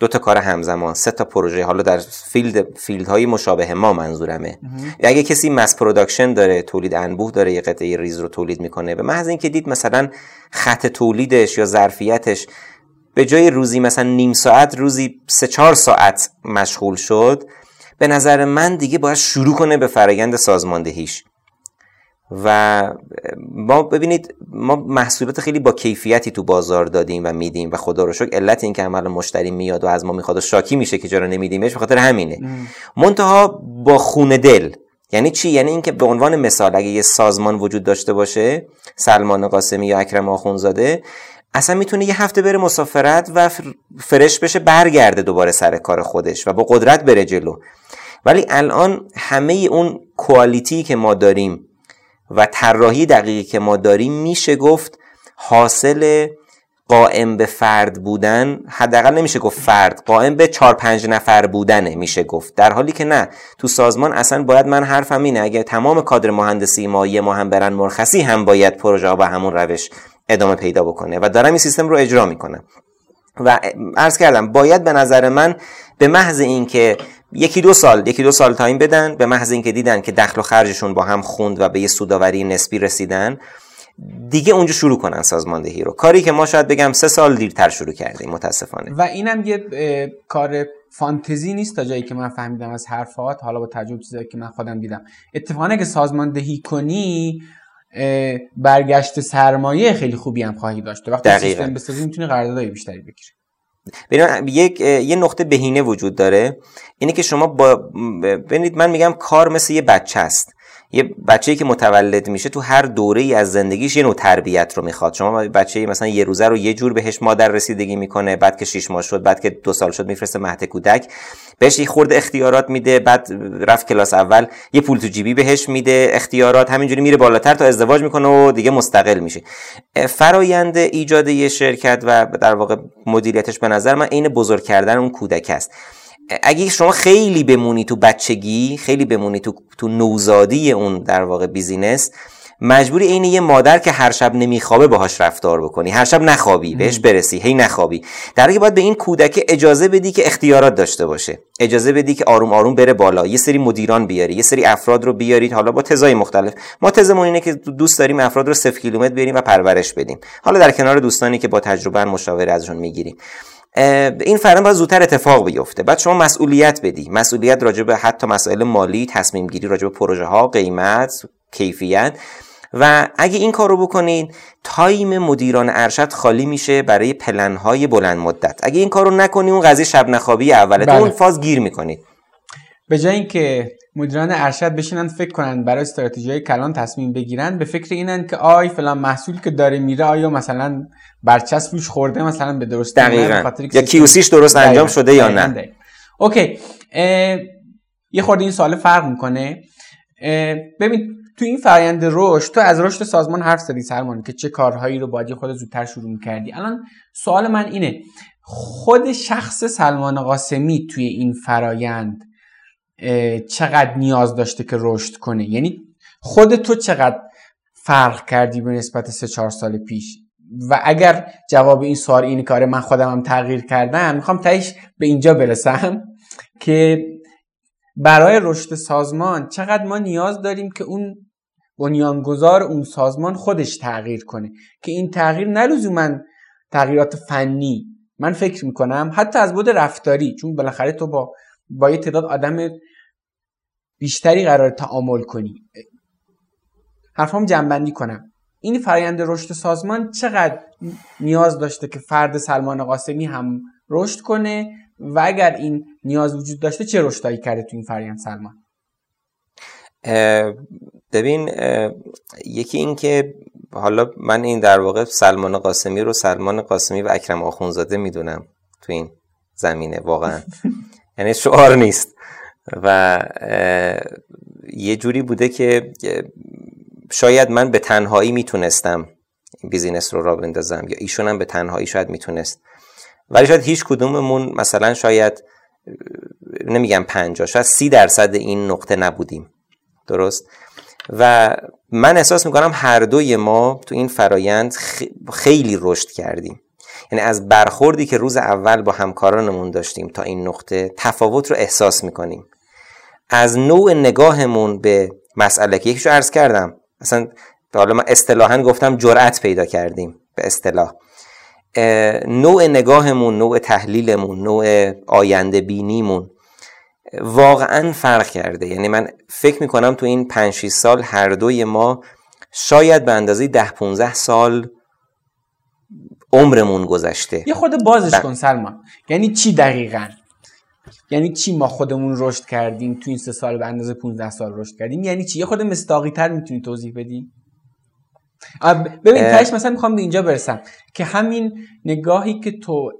دو تا کار همزمان سه تا پروژه حالا در field، field های مشابه ما منظورمه. اگه کسی mass production داره تولید انبوه داره یه قطعه ریز رو تولید می‌کنه به محض اینکه دید مثلا خط تولیدش یا ظرفیتش به جای روزی مثلا نیم ساعت روزی سه چهار ساعت مشغول شد به نظر من دیگه باید شروع کنه به فرایند سازماندهیش. و ما ببینید ما محصولات خیلی با کیفیتی تو بازار دادیم و میدیم و خدا رو شکر علت این که عمل مشتری میاد و از ما می‌خواد و شاکی میشه که چرا نمیدیمش به خاطر همینه. منتها با خون دل. یعنی چی؟ یعنی اینکه به عنوان مثال اگه یه سازمان وجود داشته باشه سلمان قاسمی یا اکرم آخونزاده اصلا می‌تونه یه هفته بره مسافرت و فرش بشه برگرده دوباره سر کار خودش و با قدرت بره جلو. ولی الان همه اون کوالیتی که ما داریم و طراحی دقیقی که ما داریم میشه گفت حاصل قائم به فرد بودن حداقل نمیشه گفت فرد قائم به چهار پنج نفر بودنه میشه گفت. در حالی که نه تو سازمان اصلا باید من حرفم اینه اگه تمام کادر مهندسی ما یه ما هم برن مرخصی هم باید پروژه به همون روش ادامه پیدا بکنه و دارم این سیستم رو اجرا می‌کنم. و عرض کردم باید به نظر من به محض اینکه یکی دو سال یکی دو سال تایم بدن به محض اینکه دیدن که دخل و خرجشون با هم خوند و به یه سوداوری نسبی رسیدن دیگه اونجا شروع کنن سازماندهی رو. کاری که ما شاید بگم سه سال دیرتر شروع کردیم متاسفانه. و اینم یه کار فانتزی نیست تا جایی که من فهمیدم از حرفات. حالا با تجربه چیزایی که من خودم دیدم. اتفاقا که سازماندهی کنی برگشت سرمایه خیلی خوبی هم خواهی داشت. وقتی دقیقا. سیستم بسازی می‌تونی قراردادهای بیشتری بگیری ببین یک یه نقطه بهینه وجود داره. اینه که شما با ببینید من میگم کار مثل یه بچه است. یه بچه‌ای که متولد میشه تو هر دوره ای از زندگیش یه نوع تربیت رو می‌خواد. شما بچه مثلا یه روزه رو یه جور بهش مادر رسیدگی می‌کنه بعد که 6 ماه شد بعد که دو سال شد میفرسته مهد کودک بهش یه خورده اختیارات میده بعد رفت کلاس اول یه پول تو جیبی بهش میده اختیارات همینجوری میره بالاتر تا ازدواج می‌کنه و دیگه مستقل میشه. فرایند ایجاد یه شرکت و در واقع مدیریتش به نظر من عین بزرگ کردن اون کودک است. اگه شما خیلی بمونی تو بچگی خیلی بمونی تو, تو نوزادی اون در واقع business مجبوری عین یه مادر که هر شب نمیخوابه باهاش رفتار بکنی. هر شب نخوابی بهش برسی هی نخوابی. در حالی باید به این کودک اجازه بدی که اختیارات داشته باشه. اجازه بدی که آروم آروم بره بالا. یه سری مدیران بیاری یه سری افراد رو بیارید. حالا با تزای مختلف. ما تزمون اینه که دوست داریم افراد رو صفر کیلومتر بیاریم و پرورش بدیم. حالا در کنار دوستانی که با تجربه مشاوره ازشون می‌گیریم. این فرآیند باید زودتر اتفاق بیفته. بعد شما مسئولیت بدی. مسئولیت راجع به حتی مسائل مالی تصمیم گیری راجع به پروژه ها قیمت کیفیت. و اگه این کار رو بکنید تایم مدیران ارشد خالی میشه برای پلنهای بلند مدت. اگه این کار رو نکنی اون قضیه شب نخوابی اوله. بله. اون فاز گیر می‌کنید. به جای اینکه مدیران ارشد بشینن فکر کنن برای استراتژی کلان تصمیم بگیرن به فکر اینن که آی فلان محصول که داره میره آیا مثلا برچسب روش خورده مثلا به درست دقیقاً. یا کیوسیش درست انجام شده یا نه؟ اوکی. یه خورده این سوال فرق می‌کنه. ببین تو این فرآیند رشد تو از رشد سازمان حرف زدی سلمان که چه کارهایی رو باید خود زودتر شروع می‌کردی. الان سوال من اینه خود شخص سلمان قاسمی توی این فرایند چقدر نیاز داشته که رشد کنه. یعنی خود تو چقدر فرق کردی به نسبت سه چهار سال پیش؟ و اگر جواب این سوال اینه کاره من خودم هم تغییر کردم می‌خوام تایش به اینجا برسم که برای رشد سازمان چقدر ما نیاز داریم که اون بنیانگذار اون سازمان خودش تغییر کنه. که این تغییر من تغییرات فنی. من فکر می‌کنم حتی از بود رفتاری چون بالاخره تو با با یه تعداد آدم بیشتری قرار تعامل کنی. حرفام جنبندی کنم. این فرایند رشد سازمان چقدر نیاز داشته که فرد سلمان قاسمی هم رشد کنه و اگر این نیاز وجود داشته چه رشدایی کرده تو این فرایند سلمان؟ ببین یکی این که حالا من این در واقع سلمان قاسمی رو سلمان قاسمی و اکرم آخونزاده می‌دونم تو این زمینه واقعا. یعنی شعار نیست. و یه جوری بوده که شاید من به تنهایی می‌تونستم بیزینس رو را بندازم یا ایشون هم به تنهایی شاید می‌تونست. ولی شاید هیچ کدوممون مثلا شاید نمیگم پنجا شاید سی درصد این نقطه نبودیم. درست؟ و من احساس می‌کنم هر دوی ما تو این فرایند خیلی رشد کردیم. یعنی از برخوردی که روز اول با همکارانمون داشتیم تا این نقطه تفاوت رو احساس می‌کنیم. از نوع نگاهمون به مسئله که یکیشو عرض کردم اصلا حالا من اصطلاحا گفتم جرأت پیدا کردیم به اصطلاح. نوع نگاهمون نوع تحلیلمون نوع آینده بینیمون واقعا فرق کرده. یعنی من فکر می‌کنم تو این 5 6 سال هر دوی ما شاید به اندازه 10 15 سال عمرمون گذشته. یه خود بازش کن سلمان. یعنی چی دقیقا؟ یعنی چی ما خودمون رشد کردیم؟ تو این سه سال به اندازه 15 سال رشد کردیم؟ یعنی چی؟ یه خود مستاقی تر می‌تونی توضیح بدی؟ ببین تاش مثلا می‌خوام به اینجا برسم که همین نگاهی که تو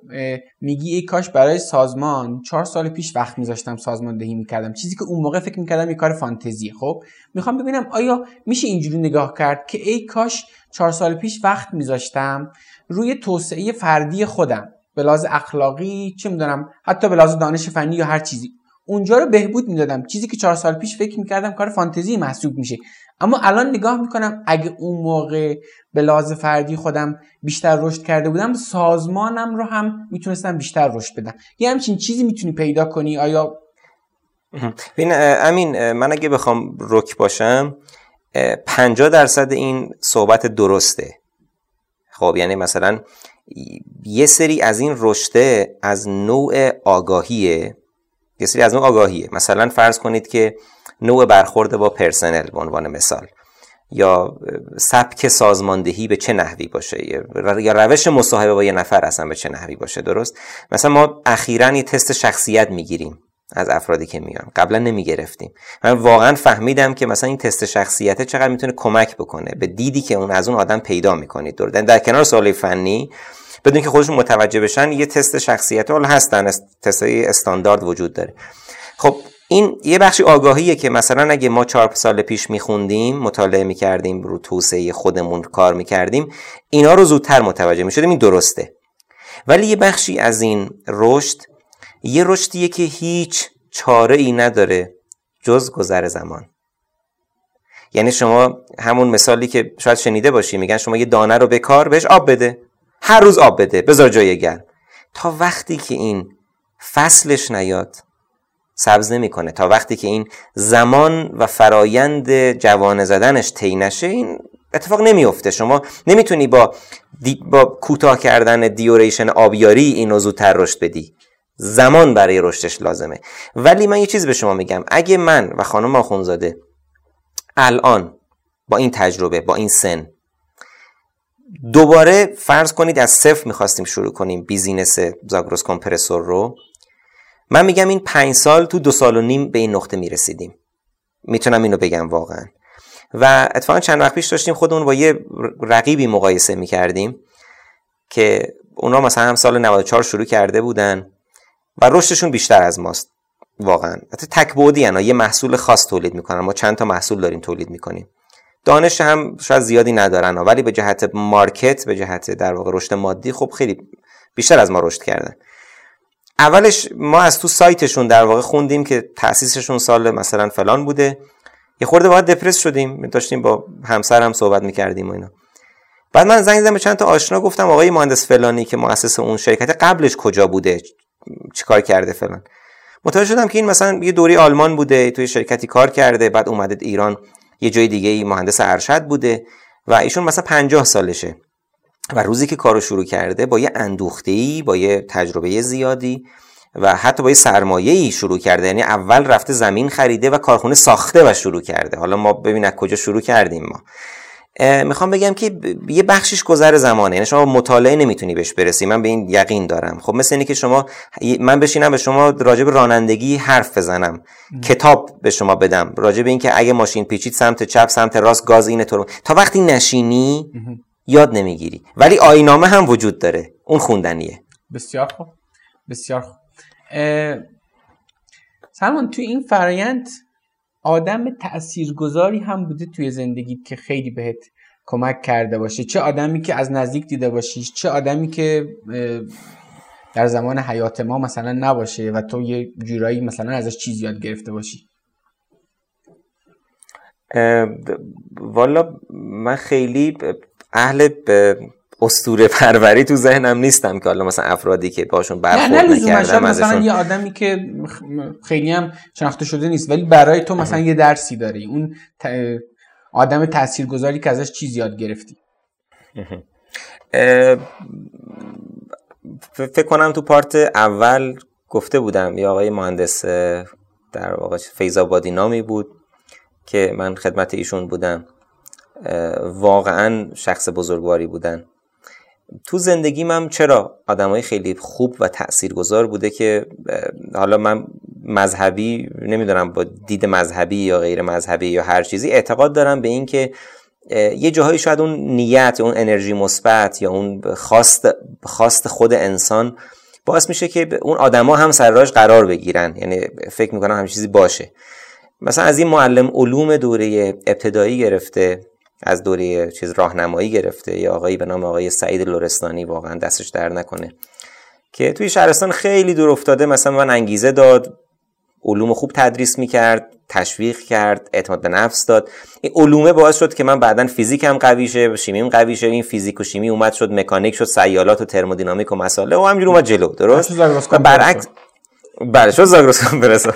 میگی ای کاش برای سازمان چهار سال پیش وقت میذاشتم سازماندهی می‌کردم. چیزی که اون موقع فکر می‌کردم یه کار فانتزیه. خب می‌خوام ببینم آیا میشه اینجوری نگاه کرد که ای کاش چهار سال پیش وقت میذاشتم روی توسعه فردی خودم. به لحاظ اخلاقی چه می‌دونم حتی به لحاظ دانش فنی یا هر چیزی. اونجا رو بهبود می‌دادم. چیزی که چهار سال پیش فکر می‌کردم کار فانتزی محسوب میشه. اما الان نگاه می‌کنم اگه اون موقع به لحاظ فردی خودم بیشتر رشد کرده بودم سازمانم رو هم می‌تونستم بیشتر رشد بدم. یه همچین چیزی می‌تونی پیدا کنی؟ آیا ببین امین من اگه بخوام رک باشم 50 درصد این صحبت درسته. خب یعنی مثلا یه سری از این رشته از نوع آگاهیه یه سری از نوع آگاهیه. مثلا فرض کنید که نوع برخورد با پرسنل به عنوان مثال یا سبک سازماندهی به چه نحوی باشه یا روش مصاحبه با یه نفر اصلا به چه نحوی باشه درست؟ مثلا ما اخیرا یه تست شخصیت می‌گیریم. از افرادی که میان. قبلا نمی‌گرفتیم. من واقعا فهمیدم که مثلا این تست شخصیت چقدر می‌تونه کمک بکنه به دیدی که اون از اون آدم پیدا می‌کنید. در کنار سوال فنی بدون که خودشون متوجه بشن یه تست شخصیت حالا هستن. تست استاندارد وجود داره. خب این یه بخشی آگاهیه که مثلا اگه ما چهار سال پیش میخوندیم مطالعه می‌کردیم رو توسعه خودمون کار می‌کردیم اینا رو زودتر متوجه می‌شدیم. این درسته. ولی یه بخشی از این رشد یه رشدیه که هیچ چاره ای نداره جز گذر زمان. یعنی شما همون مثالی که شاید شنیده باشی میگن شما یه دانه رو به کار بهش آب بده. هر روز آب بده بذار جای گرم. تا وقتی که این فصلش نیاد سبز نمی‌کنه. تا وقتی که این زمان و فرایند جوانه زدنش طی نشه این اتفاق نمیفته شما نمی‌تونی با با کوتاه کردن دیوریشن آبیاری اینو زودتر رشد بدی. زمان برای رشدش لازمه. ولی من یه چیز به شما میگم. اگه من و خانم آخونزاده الان با این تجربه با این سن دوباره فرض کنید از صفر می‌خواستیم شروع کنیم بیزینس زاگروس کمپرسور رو من میگم این پنج سال تو دو سال و نیم به این نقطه می‌رسیدیم. می‌تونم اینو بگم واقعا. و اتفاقا چند وقت پیش داشتیم خودمون با یه رقیبی مقایسه می‌کردیم که اونا مثلا هم سال 94 شروع کرده بودن. و رشدشون بیشتر از ماست. واقعا. حتی تک بودی یه محصول خاص تولید می‌کنن. ما چند تا محصول داریم تولید می‌کنیم. دانش هم شاید زیادی ندارن. ولی به جهت مارکت به جهت در واقع رشد مادی خب خیلی بیشتر از ما رشد کردن. اولش ما از تو سایتشون در واقع خوندیم که تاسیسشون سال مثلا فلان بوده. یه خورده باید دپرس شدیم. داشتیم با همسرم صحبت می‌کردیم و اینا. بعد من زنگ زدم به چند تا آشنا گفتم آقای مهندس فلانی که مؤسس اون شرکت قبلش کجا بوده؟ چیکار کرده فلان. متوجه شدم که این مثلا یه دوری آلمان بوده توی شرکتی کار کرده بعد اومده ایران یه جای دیگه ای مهندس ارشد بوده و ایشون مثلا 50 سالشه. و روزی که کارو شروع کرده با یه اندوخته با یه تجربه زیادی و حتی با یه سرمایه ای شروع کرده. یعنی اول رفته زمین خریده و کارخونه ساخته و شروع کرده. حالا ما ببین از کجا شروع کردیم ما. می‌خوام بگم که یه بخشش گذر زمانه. یعنی شما مطالعه نمی‌تونی بهش برسی. من به این یقین دارم. خب مثل اینه که شما من بشینم به شما راجع به رانندگی حرف بزنم. کتاب به شما بدم. راجع به اینکه اگه ماشین پیچید سمت چپ سمت راست گاز اینه تو تا وقتی نشینی یاد نمی‌گیری. ولی آینامه هم وجود داره. اون خوندنیه. بسیار خوب. بسیار خوب. سلمان تو این فرایند آدم تاثیرگذاری هم بوده توی زندگیت که خیلی بهت کمک کرده باشه. چه آدمی که از نزدیک دیده باشیش چه آدمی که در زمان حیات ما مثلا نباشه و تو یه جورایی مثلا ازش چیز یاد گرفته باشی. والا من خیلی اهل استوره پروری تو ذهنم نیستم که حالا مثلا افرادی که باشون برخورد نکردم مثلا یه آدمی که خیلی هم شناخته شده نیست ولی برای تو مثلا یه درسی داری. اون آدم تاثیرگذاری که ازش چیز یاد گرفتی. فکر کنم تو پارت اول گفته بودم یه آقای مهندس در واقع فیضابادی نامی بود که من خدمت ایشون بودم. واقعا شخص بزرگواری بودن. تو زندگیم هم چرا آدمای خیلی خوب و تاثیرگذار بوده که حالا من مذهبی نمی‌دونم با دید مذهبی یا غیر مذهبی یا هر چیزی اعتقاد دارم به این که یه جاهایی شاید اون نیت اون انرژی مثبت یا اون خواست خواست خود انسان باعث میشه که اون آدما هم سرراش قرار بگیرن. یعنی فکر می‌کنم همین چیزی باشه. مثلا از این معلم علوم دوره ابتدایی گرفته از دوره چیز راهنمایی گرفته. یا آقایی به نام آقای سعید لورستانی واقعا دستش در نکنه. که توی شهرستان خیلی دور افتاده. مثلا من انگیزه داد علوم خوب تدریس می‌کرد تشویق کرد اعتماد به نفس داد. این علومه باعث شد که من بعدا فیزیکم قوی شه شیمیم قوی شه. این فیزیک و شیمی اومد شد مکانیک شد سیالات و ترمودینامیک و مسائل و همینجوری اومد جلو. درست؟ برعکس بله شو زاگرس برسه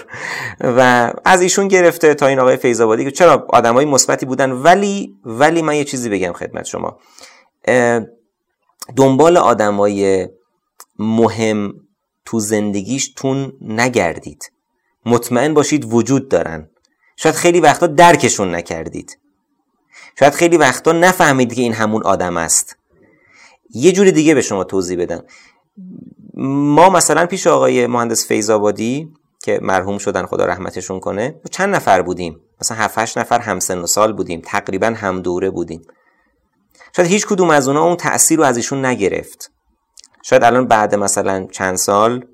و از ایشون گرفته تا این آقای فیضآبادی که چرا آدمای مثبتی بودن ولی ولی من یه چیزی بگم خدمت شما. دنبال آدمای مهم تو زندگیش تون نگردید. مطمئن باشید وجود دارن. شاید خیلی وقتا درکشون نکردید. شاید خیلی وقتا نفهمید که این همون آدم است. یه جور دیگه به شما توضیح بدم. ما مثلا پیش آقای مهندس فیضآبادی که مرحوم شدن خدا رحمتشون کنه چند نفر بودیم. مثلا 7 8 نفر همسن و سال بودیم. تقریبا هم دوره بودیم. شاید هیچ کدوم از اونا اون تاثیر رو از ایشون نگرفت. شاید الان بعد مثلا چند سال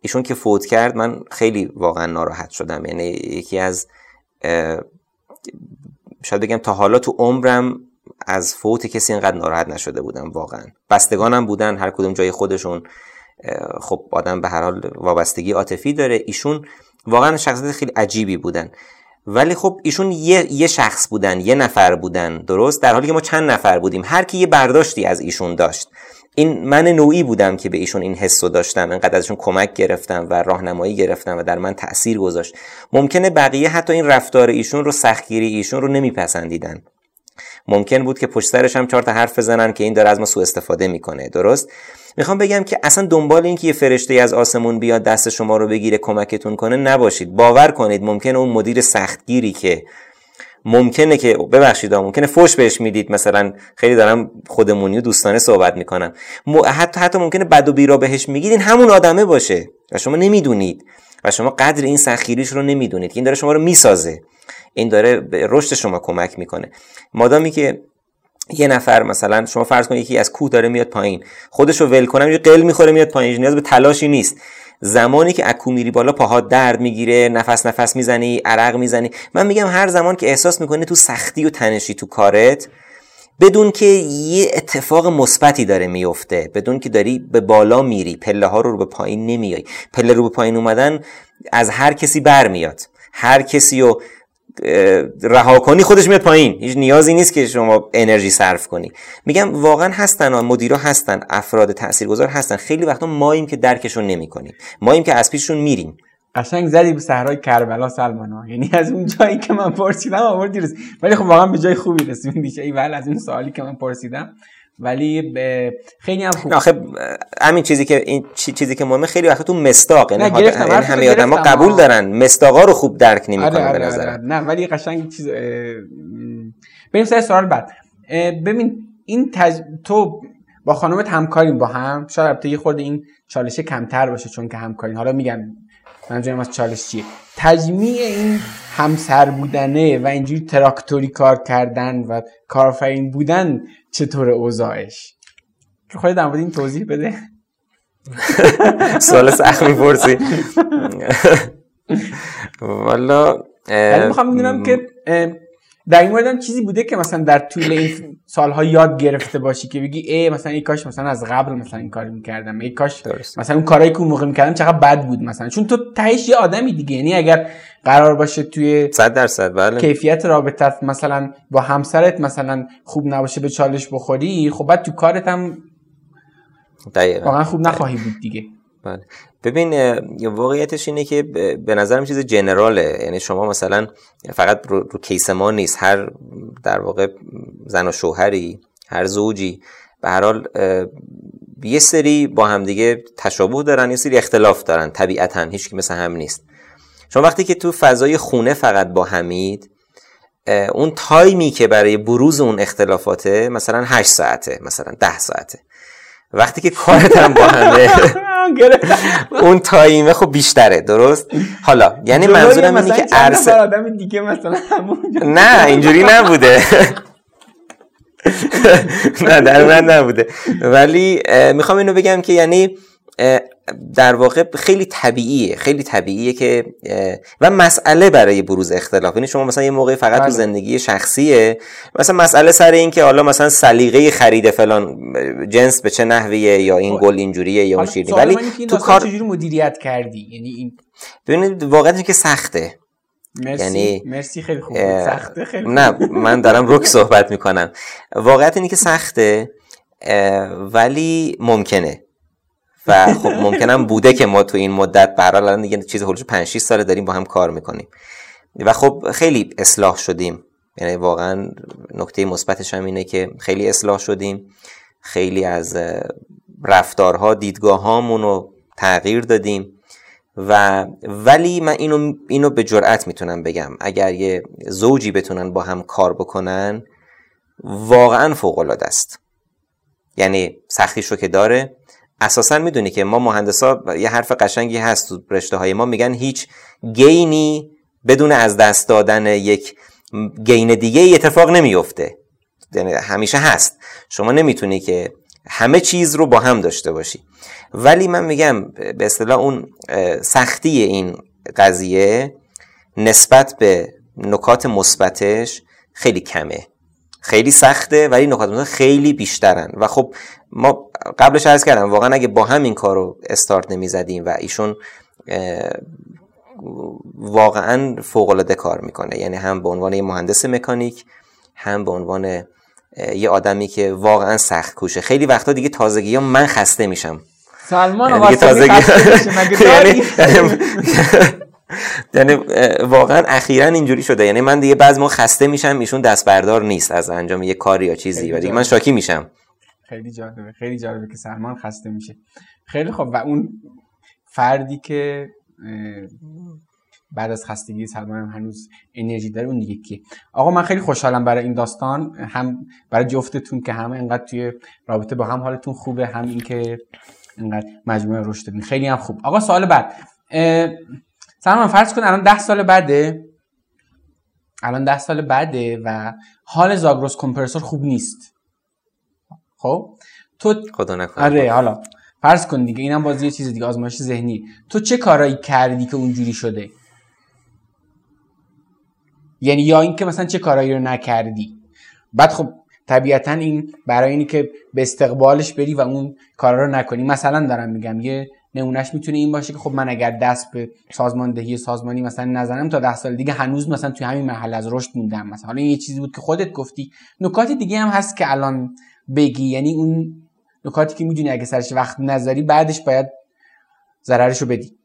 ایشون که فوت کرد من خیلی واقعا ناراحت شدم. یعنی یکی از شاید بگم تا حالا تو عمرم از فوت کسی اینقدر ناراحت نشده بودم واقعا. بستگانم بودن هر کدوم جای خودشون. خب آدم به هر حال وابستگی عاطفی داره. ایشون واقعا شخصیت خیلی عجیبی بودن. ولی خب ایشون یه, یه شخص بودن یه نفر بودن درست؟ در حالی که ما چند نفر بودیم. هر کی یه برداشتی از ایشون داشت. این من نوعی بودم که به ایشون این حسو داشتم. انقدر ازشون کمک گرفتم و راهنمایی گرفتم و در من تاثیر گذاشت. ممکنه بقیه حتی این رفتار ایشون رو سختگیری ایشون رو نمیپسندیدن. ممکن بود که پشت سرش هم چهار تا حرف بزنن که این داره از ما سوء استفاده می‌کنه. درست؟ می‌خوام بگم که اصلا دنبال این که یه فرشته از آسمون بیاد دست شما رو بگیره کمکتون کنه نباشید. باور کنید ممکنه اون مدیر سختگیری که ممکنه که ببخشید ممکنه فوش بهش می‌دید. مثلا خیلی دارم خودمونی و دوستانه صحبت می‌کنم. حتی حتی ممکنه بد و بیرا بهش میگید این همون آدمه باشه. و شما نمی‌دونید. و شما قدر این سخیریش رو نمی‌دونید. این داره شما رو می‌سازه. این داره به رشد شما کمک می‌کنه. مادامی که یه نفر مثلا شما فرض کنید یکی از کوه داره میاد پایین خودش رو ول کنم یه قل می‌خوره میاد پایین نیاز به تلاشی نیست. زمانی که اکو میری بالا پاها درد می‌گیره نفس نفس می‌زنی عرق می‌زنی. من میگم هر زمان که احساس می‌کنی تو سختی و تنشی تو کارت بدون که یه اتفاق مثبتی داره میفته بدون که داری به بالا میری پله ها رو, رو به پایین نمیای پله رو به پایین اومدن از هر کسی برمیاد. هر کسی رو رها کنی خودش میاد پایین. هیچ نیازی نیست که شما انرژی صرف کنی. میگم واقعا هستن مدیرا هستن افراد تاثیرگذار هستن. خیلی وقتا ماییم که درکشون نمی‌کنیم. ماییم که از پیششون میریم. قشنگ زدی به صحرای کربلا سلمانا یعنی از اون جایی که من پرسیدم آوردی رسید ولی خب واقعا به جای خوبی رسیدی. ای از اون سوالی که من پرسیدم. ولی به خیلی هم خوب. آخه همین چیزی که این چیزی که مهمه خیلی وقت تو مستاق یعنی, همه آدما قبول دارن. مستاقا رو خوب درک نمی‌کنن آره آره به نظر آره. نه ولی قشنگ چیز بریم سر سوال بعد. ببین این تج... تو با خانومت همکاریم با هم؟ شاید البته یه خورده این چالشه کمتر باشه چون که همکاریم حالا میگم منظورم از چالش چیه؟ تجمیع این همسر بودنه و اینجوری تراکتوری کار کردن و کارفرین بودن چطور اوضاعش؟ که خواهی در این توضیح بده. سوال سخت می‌پرسی. والا می‌خوام می‌دونم که در این مورد چیزی بوده که مثلا در طول این سالها یاد گرفته باشی که بگی ای مثلا ای کاش مثلا از قبل مثلا این کار می‌کردم ای کاش درست. مثلا اون کارایی که اون موقع می‌کردم چقدر بد بود مثلا چون تو تهش یه آدمی دیگه یعنی اگر قرار باشه توی 100 درصد بله کیفیت رابطت مثلا با همسرت مثلا خوب نباشه به چالش بخوری خب بعد تو کارت هم دقیقا. واقعا خوب نخواهی بود دیگه بله. ببین واقعیتش اینه که به نظرم چیز جنراله. یعنی شما مثلا فقط رو, رو کیس ما نیست. هر در واقع زن و شوهری هر زوجی. به هر حال یه سری با همدیگه تشابه دارن یه سری اختلاف دارن. طبیعتا هیچ مثل هم نیست. شما وقتی که تو فضای خونه فقط با همید اون تایمی که برای بروز اون اختلافاته مثلا 8 ساعته مثلا 10 ساعته. وقتی که کارت هم با همه اون تایمه خب بیشتره درست؟ حالا یعنی منظورم اینه که عرصه دیگه مثلا نه اینجوری نبوده. نه در من نبوده. ولی می‌خوام اینو بگم که یعنی در واقع خیلی طبیعیه خیلی طبیعیه که و مسئله برای بروز اختلاف. یعنی شما مثلا یه موقع فقط تو بله. زندگی شخصیه مثلا مسئله سر این که حالا مثلا سلیقه خرید فلان جنس به چه نحویه یا این خب. گل اینجوریه یا اون شیرینی. ولی تو کار چجوری مدیریت کردی؟ یعنی این ببینید واقعا که سخته. مرسی یعنی مرسی خیلی خوبه سخته خیلی نه من دارم رک صحبت می‌کنم. واقعیت اینه که سخته ولی ممکنه. و خب ممکنم بوده که ما تو این مدت برحال الان دیگه چیز حدود 5 6 ساله داریم با هم کار می‌کنیم. و خب خیلی اصلاح شدیم. یعنی واقعا نکته مثبتش هم اینه که خیلی اصلاح شدیم. خیلی از رفتارها دیدگاه هامون رو تغییر دادیم. و ولی من اینو, اینو به جرأت می‌تونم بگم. اگر یه زوجی بتونن با هم کار بکنن واقعا فوق العاده است. یعنی سختیش رو که داره اساسا می‌دونی که ما مهندسا یه حرف قشنگی هست تو رشته های ما میگن هیچ گینی بدون از دست دادن یک گین دیگه اتفاق نمیفته یعنی همیشه هست. شما نمی‌تونی که همه چیز رو با هم داشته باشی. ولی من میگم به اصطلاح اون سختی این قضیه نسبت به نکات مثبتش خیلی کمه. خیلی سخته ولی نکات مثبت خیلی بیشترن. و خب ما قبلش عرض کردم واقعا اگه با هم این کار رو استارت نمی‌زدیم و ایشون واقعا فوق العاده کار می‌کنه. یعنی هم به عنوان یه مهندس مکانیک هم به عنوان یه آدمی که واقعا سخت کوشه. خیلی وقتا دیگه تازگی ها من خسته میشم. سلمان یعنی تازگی یعنی-, یعنی واقعا اخیرا اینجوری شده. یعنی من دیگه بعض ما خسته میشم ایشون دست بردار نیست از انجام یه کاری یا چیزی. و دیگه من شاکی میشم. خیلی جالبه خیلی جالبه که سلمان خسته میشه. خیلی خوب و اون فردی که بعد از خستگی سلمان هم هنوز انرژی داره اون دیگه که آقا من خیلی خوشحالم برای این داستان. هم برای جفتتون که همه اینقدر توی رابطه با هم حالتون خوبه هم اینکه اینقدر مجموعه رشد دادین خیلی هم خوب. آقا سوال بعد. سلمان فرض کن الان ده سال بعده. الان ده سال بعده و حال زاگروس کمپرسور خوب نیست. خب؟ تو خدا نکنه. آره حالا. فرض کن دیگه اینم بازی یه چیز دیگه آزمایش ذهنی. تو چه کارایی کردی که اونجوری شده؟ یعنی یا اینکه مثلا چه کارایی رو نکردی؟ بعد خب طبیعتا این برای اینی که به استقبالش بری و اون کارا رو نکنی. مثلا دارم میگم یه نمونهش می‌تونه این باشه که خب من اگر دست به سازماندهی سازمانی مثلا نزنم تا ده سال دیگه هنوز مثلا توی همین مرحله از رشد موندم. مثلا حالا این یه چیزی بود که خودت گفتی. نکات دیگه هم هست که الان بگی. یعنی اون نکاتی که می‌دونی اگه سرش وقت نذاری بعدش باید ضررش رو بدی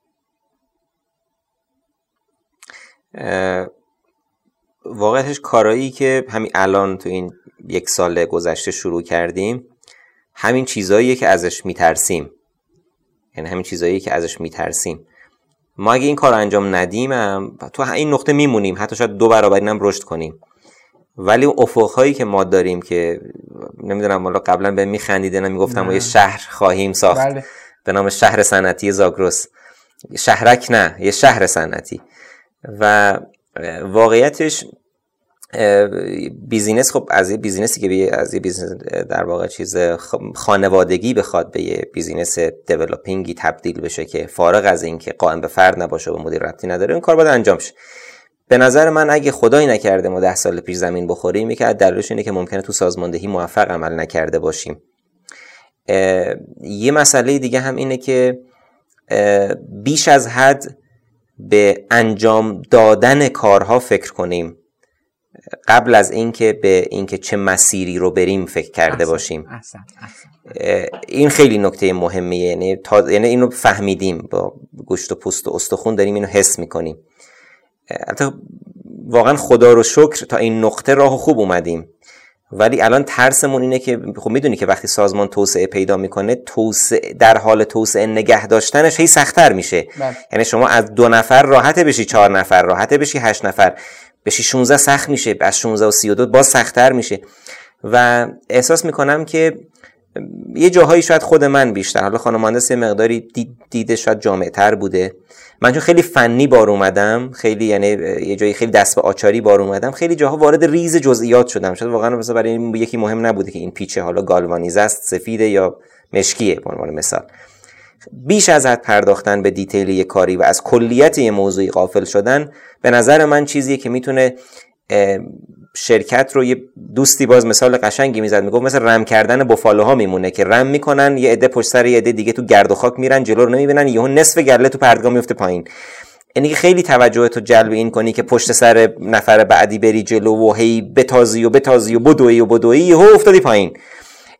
واقعتش کارایی که همین الان تو این یک سال گذشته شروع کردیم همین چیزهاییه که ازش میترسیم. یعنی همین چیزهایی که ازش میترسیم. ما اگه این کار انجام ندیم هم تو این نقطه میمونیم. حتی شاید دو برابر اینم رشد کنیم. ولی اون افقهایی که ما داریم که نمی‌دونم حالا قبلا به میخندیدن می‌گفتم ما یه شهر خواهیم ساخت. بله. به نام شهر صنعتی زاگرس. شهرک نه یه شهر صنعتی. و واقعیتش business خب از یه business ی که از یه business در واقع چیز خانوادگی بخواد به یه business developing ی تبدیل بشه که فارغ از اینکه قائم به فرد نباشه و مدیر ربطی نداره این کار باید انجام شه. به نظر من اگه خدایی نکرده ما ده سال پیش زمین بخوریم یکی از دلایلش اینه که ممکنه تو سازماندهی موفق عمل نکرده باشیم. یه مسئله دیگه هم اینه که بیش از حد به انجام دادن کارها فکر کنیم. قبل از اینکه به اینکه چه مسیری رو بریم فکر کرده باشیم. این خیلی نکته مهمیه. یعنی تا... یعنی اینو فهمیدیم. با گوشت و پوست و استخون داریم اینو حس می‌کنیم. البته واقعا خدا رو شکر تا این نقطه راه خوب اومدیم. ولی الان ترسمون اینه که خب می‌دونی که وقتی سازمان توسعه پیدا می‌کنه توسعه در حال توسعه نگه داشتنش هی سختتر میشه. بله. یعنی شما از دو نفر راحت بشی چهار نفر راحت بشی هشت نفر بشی 16 سخت میشه. از 16 و 32 باز سختتر میشه. و احساس می‌کنم که یه جاهایی شاید خود من بیشتر. حالا خانم مهندس یه مقداری دیده شاید جامعه تر بوده. من چون خیلی فنی بار اومدم خیلی یعنی یه جایی خیلی دست به آچاری بار اومدم خیلی جاها وارد ریز جزئیات شدم. شاید واقعا مثلا برای یکی مهم نبوده که این پیچه حالا گالوانیزه است سفیده یا مشکیه به عنوان مثال. بیش از حد پرداختن به دیتیل یه کاری و از کلیت یه موضوعی قافل شدن به نظر من چیزیه که می‌تونه شرکت رو یه دوستی باز مثال قشنگی می‌زد می‌گفت مثل رم کردن بفالوها میمونه که رم می‌کنن یه عده پشت سر یه عده دیگه تو گرد و خاک میرن جلو رو نمی‌بینن یهو نصف گله تو پرتگاه میفته پایین. یعنی خیلی توجه تو جلب این کنی که پشت سر نفر بعدی بری جلو و هی بتازی و بتازی و بدوی و بدوی یهو افتادی پایین.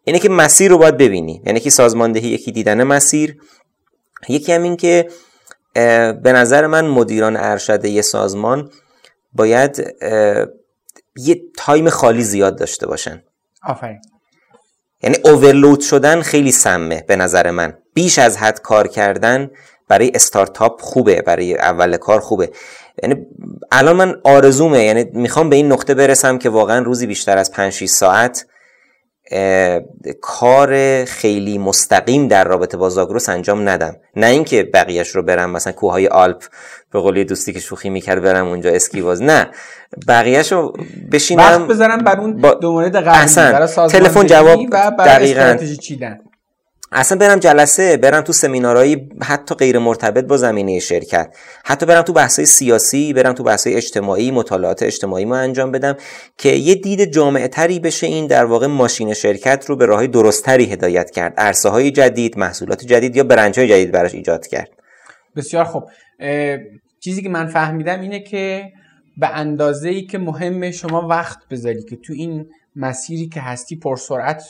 اینه که مسیر رو باید ببینی. یعنی که سازماندهی یکی دیدن مسیر. یکی هم این که به نظر من مدیران ارشد یه سازمان باید یه تایم خالی زیاد داشته باشن. آفرین. یعنی اوورلود شدن خیلی سمه به نظر من. بیش از حد کار کردن برای استارتاپ خوبه برای اول کار خوبه. یعنی الان من آرزومه یعنی می‌خوام به این نقطه برسم که واقعا روزی بیشتر از 5 6 ساعت کار خیلی مستقیم در رابطه با زاگروس انجام ندم. نه اینکه بقیهش رو برم مثلا کوههای آلپ به قولی دوستی که شوخی می‌کرد برم اونجا اسکی باز نه بقیهش رو بشینم وقت بذارم بر اون. دو مورد قبلی تلفن جواب و دقیقاً. چیدن. اصلا برم جلسه برم تو سمینارهایی حتی غیر مرتبط با زمینه شرکت. حتی برم تو بحثای سیاسی برم تو بحثای اجتماعی مطالعات اجتماعی ما انجام بدم که یه دید جامعه تری بشه این در واقع ماشین شرکت رو به راهی درستتری هدایت کرد. عرصه های جدید محصولات جدید یا برنج های جدید براش ایجاد کرد. بسیار خوب. چیزی که من فهمیدم اینه که به اندازه ای که مهمه شما وقت بذاری که تو این مسیری که هستی پرسرعت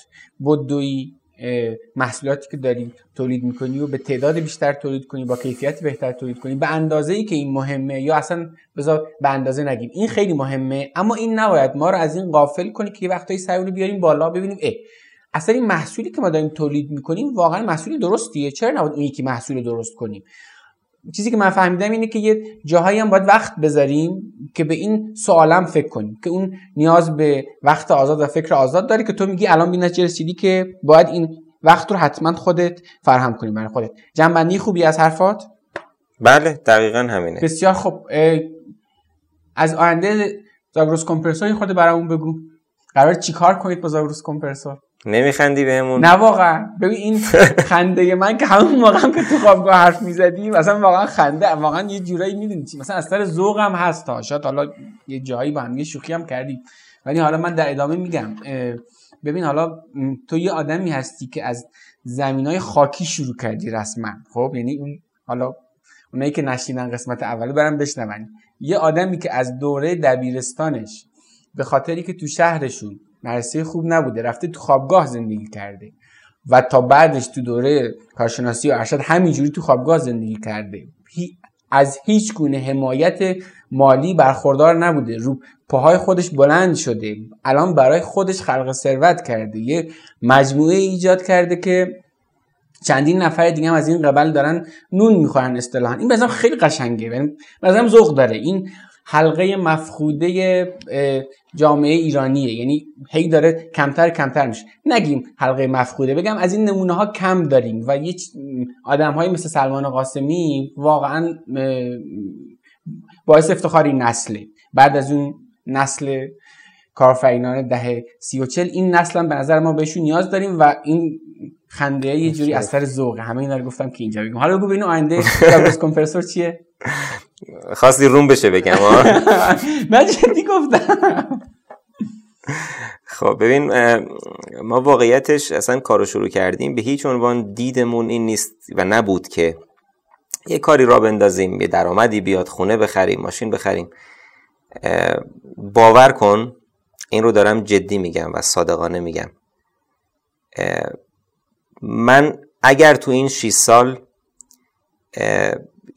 بدوی محصولاتی که داری تولید می‌کنی و به تعداد بیشتر تولید کنی با کیفیت بهتر تولید کنی به اندازه ای که این مهمه یا اصلا بذار به اندازه نگیم این خیلی مهمه اما این نباید ما رو از این غافل کنی که یه وقتایی سعی رو بیاریم بالا ببینیم اه اصلا این محصولی که ما داریم تولید می‌کنیم واقعا محصولی درستیه چرا نباید اون یکی محصول درست کنیم؟ چیزی که من فهمیدم اینه که یه جاهایی هم باید وقت بذاریم که به این سوالم فکر کنیم. که اون نیاز به وقت آزاد و فکر آزاد داری که تو میگی الان نتیجه رسیدی که باید این وقت رو حتما خودت فراهم کنی برای خودت. جنبندی خوبی از حرفات؟ بله دقیقا همینه. بسیار خوب. از آینده زاگروس کمپرسوری خود برامون بگو. قرار چیکار کنید با زاگروس کمپرسور؟ نمیخندی بهمون؟ نه واقعا. ببین این خنده من که همون موقع که تو خوابگاه حرف می‌زدی مثلا واقعا خنده واقعا یه جورایی می‌دونی چی مثلا از سر ذوقم هست تا. شاید حالا یه جایی با هم یه شوخی هم کردیم. ولی حالا من در ادامه میگم ببین حالا تو یه آدمی هستی که از زمین های خاکی شروع کردی رسما. خب؟ یعنی اون حالا اونایی که نشینن قسمت اول برم بشنون. یه آدمی که از دوره دبیرستانش به خاطری که تو شهرشون مدرسه خوب نبوده. رفته تو خوابگاه زندگی کرده. و تا بعدش تو دوره کارشناسی و ارشد همینجوری تو خوابگاه زندگی کرده. از هیچ گونه حمایت مالی برخوردار نبوده. رو پاهای خودش بلند شده. الان برای خودش خلق ثروت کرده. یه مجموعه ایجاد کرده که چندین نفر دیگه هم از این قبل دارن نون می‌خورن اصطلاحا. این مثلا خیلی قشنگه. یعنی مثلا ذوق داره. این حلقه مفخوده جامعه ایرانیه. یعنی هی داره کمتر کمتر میشه. نگیم حلقه مفخوده بگم از این نمونه ها کم داریم و یه آدم های مثل سلمان قاسمی واقعا باعث افتخار این نسله. بعد از اون نسل کارفرینان ده سی و چل این نسل هم به نظر ما بهشون نیاز داریم و این خنده یه جوری از سر ذوقه همه اینا رو گفتم که اینجا بگم. حالا بگو ببینیم آینده کمپرسور چیه؟ خواستی روم بشه بگم من جدی گفتم. خب ببین ما واقعیتش اصلا کارو شروع کردیم. به هیچ عنوان دیدمون این نیست و نبود که یه کاری را بندازیم یه درآمدی بیاد خونه بخریم ماشین بخریم. باور کن این رو دارم جدی میگم و صادقانه میگم. من اگر تو این 6 سال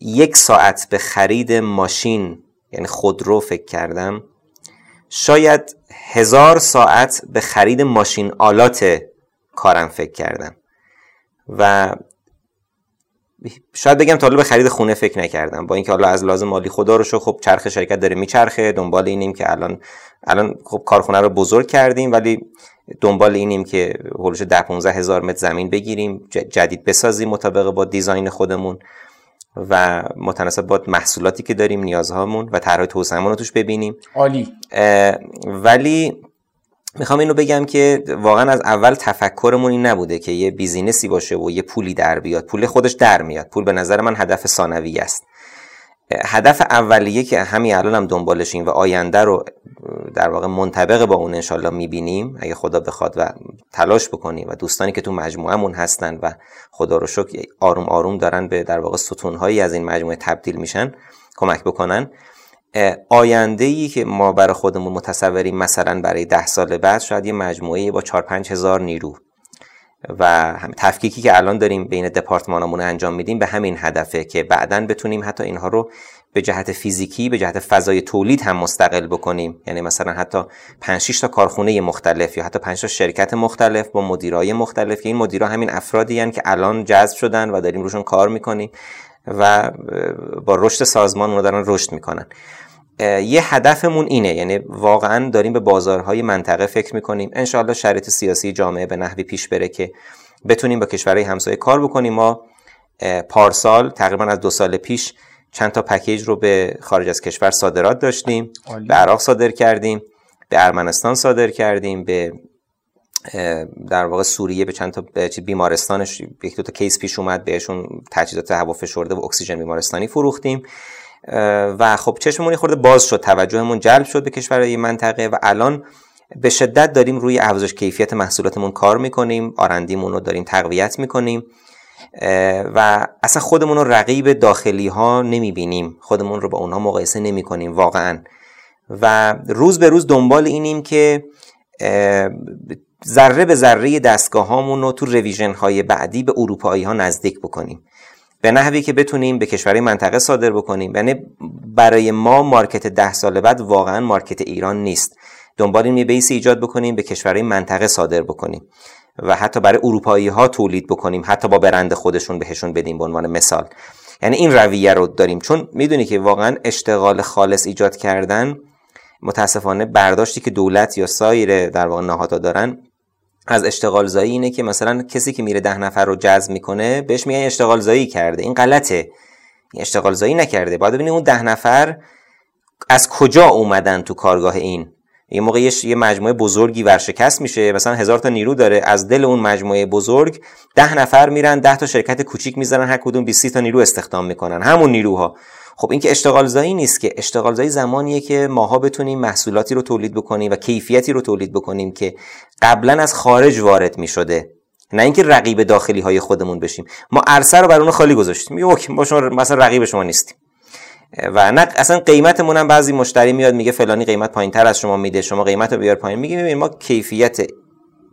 یک ساعت به خرید ماشین یعنی خودرو فکر کردم شاید هزار ساعت به خرید ماشین آلات کارم فکر کردم. و شاید بگم تا به خرید خونه فکر نکردم. با اینکه حالا از لازم مالی خدا رو شو خب چرخ شرکت داره میچرخه دنبال اینیم که الان الان خب کارخونه رو بزرگ کردیم ولی دنبال اینیم که حلوش ده 15 هزار متر زمین بگیریم جدید بسازیم مطابق با دیزاین خودمون و متناسب با محصولاتی که داریم نیازهامون و طرح توسعهمون رو توش ببینیم. عالی. ولی می‌خوام اینو بگم که واقعا از اول تفکرمون این نبوده که یه بیزینسی باشه و یه پولی در بیاد. پول خودش در میاد. پول به نظر من هدف ثانوی است. هدف اولیه که همین الان هم دنبالشیم و آینده رو در واقع منطبق با اون انشالله می‌بینیم اگه خدا بخواد و تلاش بکنیم و دوستانی که تو مجموعهمون هستن و خدا رو شکر آروم آروم دارن به در واقع ستونهایی از این مجموعه تبدیل میشن کمک بکنن. آینده ای که ما برای خودمون متصوریم مثلا برای ده سال بعد شاید یه مجموعه با 4 5 هزار نیرو. و تفکیکی که الان داریم بین دپارتمانمون انجام میدیم به همین هدفه که بعدا بتونیم حتی اینها رو به جهت فیزیکی به جهت فضای تولید هم مستقل بکنیم. یعنی مثلا حتی 5 تا کارخونه مختلف یا حتی 5 تا شرکت مختلف با مدیرای مختلف که این مدیرا همین افرادی هن که الان جذب شدن و داریم روشون کار می‌کنیم و با رشد سازمان رو دارن رشد می‌کنن. یه هدفمون اینه. یعنی واقعا داریم به بازارهای منطقه فکر می‌کنیم. انشاءالله شرایط سیاسی جامعه به نحوی پیش بره که بتونیم با کشورهای همسایه کار بکنیم. ما پارسال تقریبا از دو سال پیش چند تا پکیج رو به خارج از کشور صادرات داشتیم. به عراق صادر کردیم. به ارمنستان صادر کردیم. به در واقع سوریه به چند تا بیمارستانش یک دو تا کیس پیش اومد. بهشون تجهیزات هوا فشرده و اکسیژن بیمارستانی فروختیم. و خب چشممون خورده باز شد توجهمون جلب شد به کشورهای منطقه و الان به شدت داریم روی افزایش کیفیت محصولاتمون کار می‌کنیم آرندیمون رو داریم تقویت می‌کنیم و اصلا خودمون رو رقیب داخلی ها نمی‌بینیم خودمون رو با اونها مقایسه نمی کنیم واقعا. و روز به روز دنبال اینیم که ذره به ذره دستگاه هامون رو تو رویژن های بعدی به اروپایی ها نزدیک بکنیم. به نحوی که بتونیم به کشورهای منطقه صادر بکنیم. یعنی برای ما مارکت ده سال بعد واقعا مارکت ایران نیست. دنبال این بیس ایجاد بکنیم به کشورهای منطقه صادر بکنیم و حتی برای اروپایی ها تولید بکنیم حتی با برند خودشون بهشون بدیم به عنوان مثال. یعنی این رویه رو داریم. چون می‌دونی که واقعا اشتغال خالص ایجاد کردن متاسفانه برداشتی که دولت یا سایر در واقع نهادها دارن از اشتغال زایی اینه که مثلا کسی که میره ده نفر رو جذب می‌کنه بهش میگن اشتغال زایی کرده. این غلطه. این اشتغال زایی نکرده. باید ببینیم اون ده نفر از کجا اومدن تو کارگاه این؟ یه موقع یه مجموعه بزرگی ورشکست میشه. مثلا هزار تا نیرو داره. از دل اون مجموعه بزرگ ده نفر میرن ده تا شرکت کوچیک می‌ذارن. هر کدوم 20 تا نیرو استخدام می‌کنن. همون نیروها. خب این که اشتغال زایی نیست که اشتغال زایی زمانیه که ماها بتونیم محصولاتی رو تولید بکنیم و کیفیتی رو تولید بکنیم که قبلا از خارج وارد می‌شده. نه اینکه رقیب داخلی های خودمون بشیم. ما عرصه رو بر اون خالی گذاشتیم. اوکی ما شما مثلا رقیب شما نیستیم. و نه اصلا قیمتمون هم بعضی مشتری میاد میگه فلانی قیمت پایین تر از شما میده شما قیمت رو بیار پایین. میگه ما کیفیت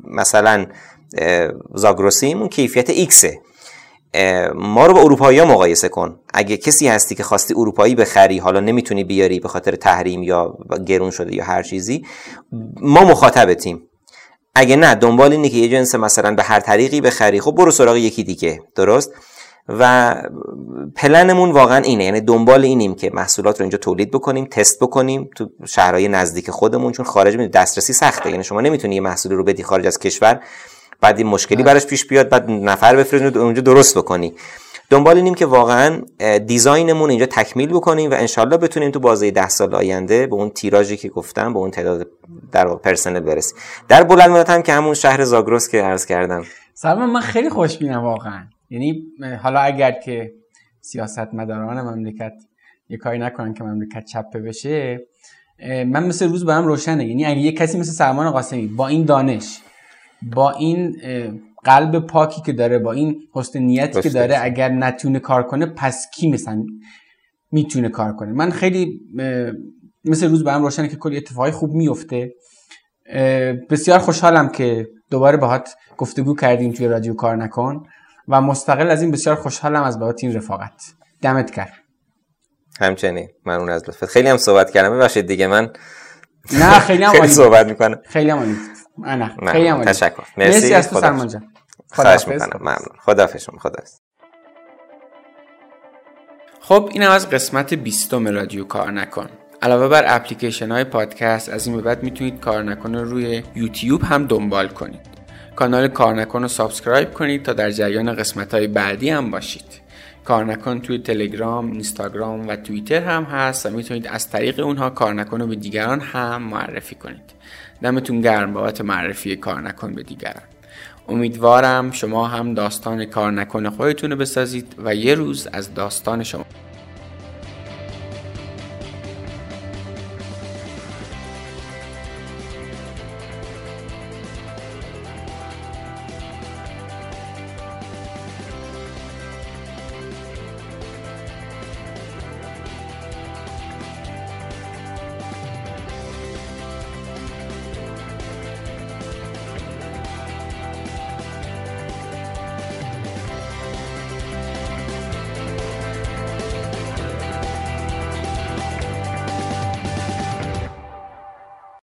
مثلا زاگروسیم اون کیفیت ایکسه ما رو با اروپایی ها مقایسه کن. اگه کسی هستی که خواستی اروپایی بخری حالا نمی‌تونی بیاری به خاطر تحریم یا گرون شده یا هر چیزی ما مخاطبتیم. اگه نه دنبال اینه که یه جنس مثلا به هر طریقی بخری خب برو سراغ یکی دیگه. درست؟ و پلنمون واقعا اینه. یعنی دنبال اینیم که محصولات رو اینجا تولید بکنیم تست بکنیم تو شهرهای نزدیک خودمون چون خارج دسترسی سخته. یعنی شما نمی‌تونی یه محصولی رو بدی خارج از کشور. بعد این مشکلی براش پیش بیاد بعد نفر بفرستید اونجا درست بکنی. دنبال اینیم که واقعا دیزاینمون اینجا تکمیل بکنیم و انشالله بتونیم تو بازه ده سال آینده به اون تیراژی که گفتم به اون تعداد در پرسنل برسیم. در بلند مدت هم که همون شهر زاگرس که عرض کردم. سلام من خیلی خوشبینم واقعا. یعنی حالا اگر که سیاستمداران مملکت یه کاری نکنن که مملکت چپه بشه من مثل روز به هم روشنه. یعنی اگه یه کسی مثل سلمان قاسمی با این دانش با این قلب پاکی که داره با این حسن نیتی که داره اگر نتونه کار کنه پس کی مثلا می‌تونه کار کنه؟ من خیلی مثل روز به هم روشنه که کلی اتفاقی خوب میفته. بسیار خوشحالم که دوباره باهات گفتگو کردیم توی رادیو کار نکن و مستقل از این بسیار خوشحالم از بابت این رفاقت. دمت کرد همچنین. من اون از لطفت. خیلی هم صحبت کردم. ببخشید دیگه من نه خیلی هم صحبت می‌کنم. خیلی هم عالی نه خیلی هم تشکر. مرسی, مرسی از تو سلمان جان. خواهش می‌کنم. ممنون. خداحافظ شما. خب این از قسمت بیستم رادیو کار نکن. علاوه بر اپلیکیشن های پادکست از این به بعد می‌تونید کار نکن روی یوتیوب هم دنبال کنید. کانال کار نکن رو subscribe کنید تا در جریان قسمت های بعدی هم باشید. کار نکن توی تلگرام، اینستاگرام و توییتر هم هست و می‌تونید از طریق اونها کار نکن رو به دیگران هم معرفی کنید. دمتون گرم بابت معرفی کار نکن به دیگران امیدوارم شما هم داستان کار نکن خودتون رو بسازید و یه روز از داستان شما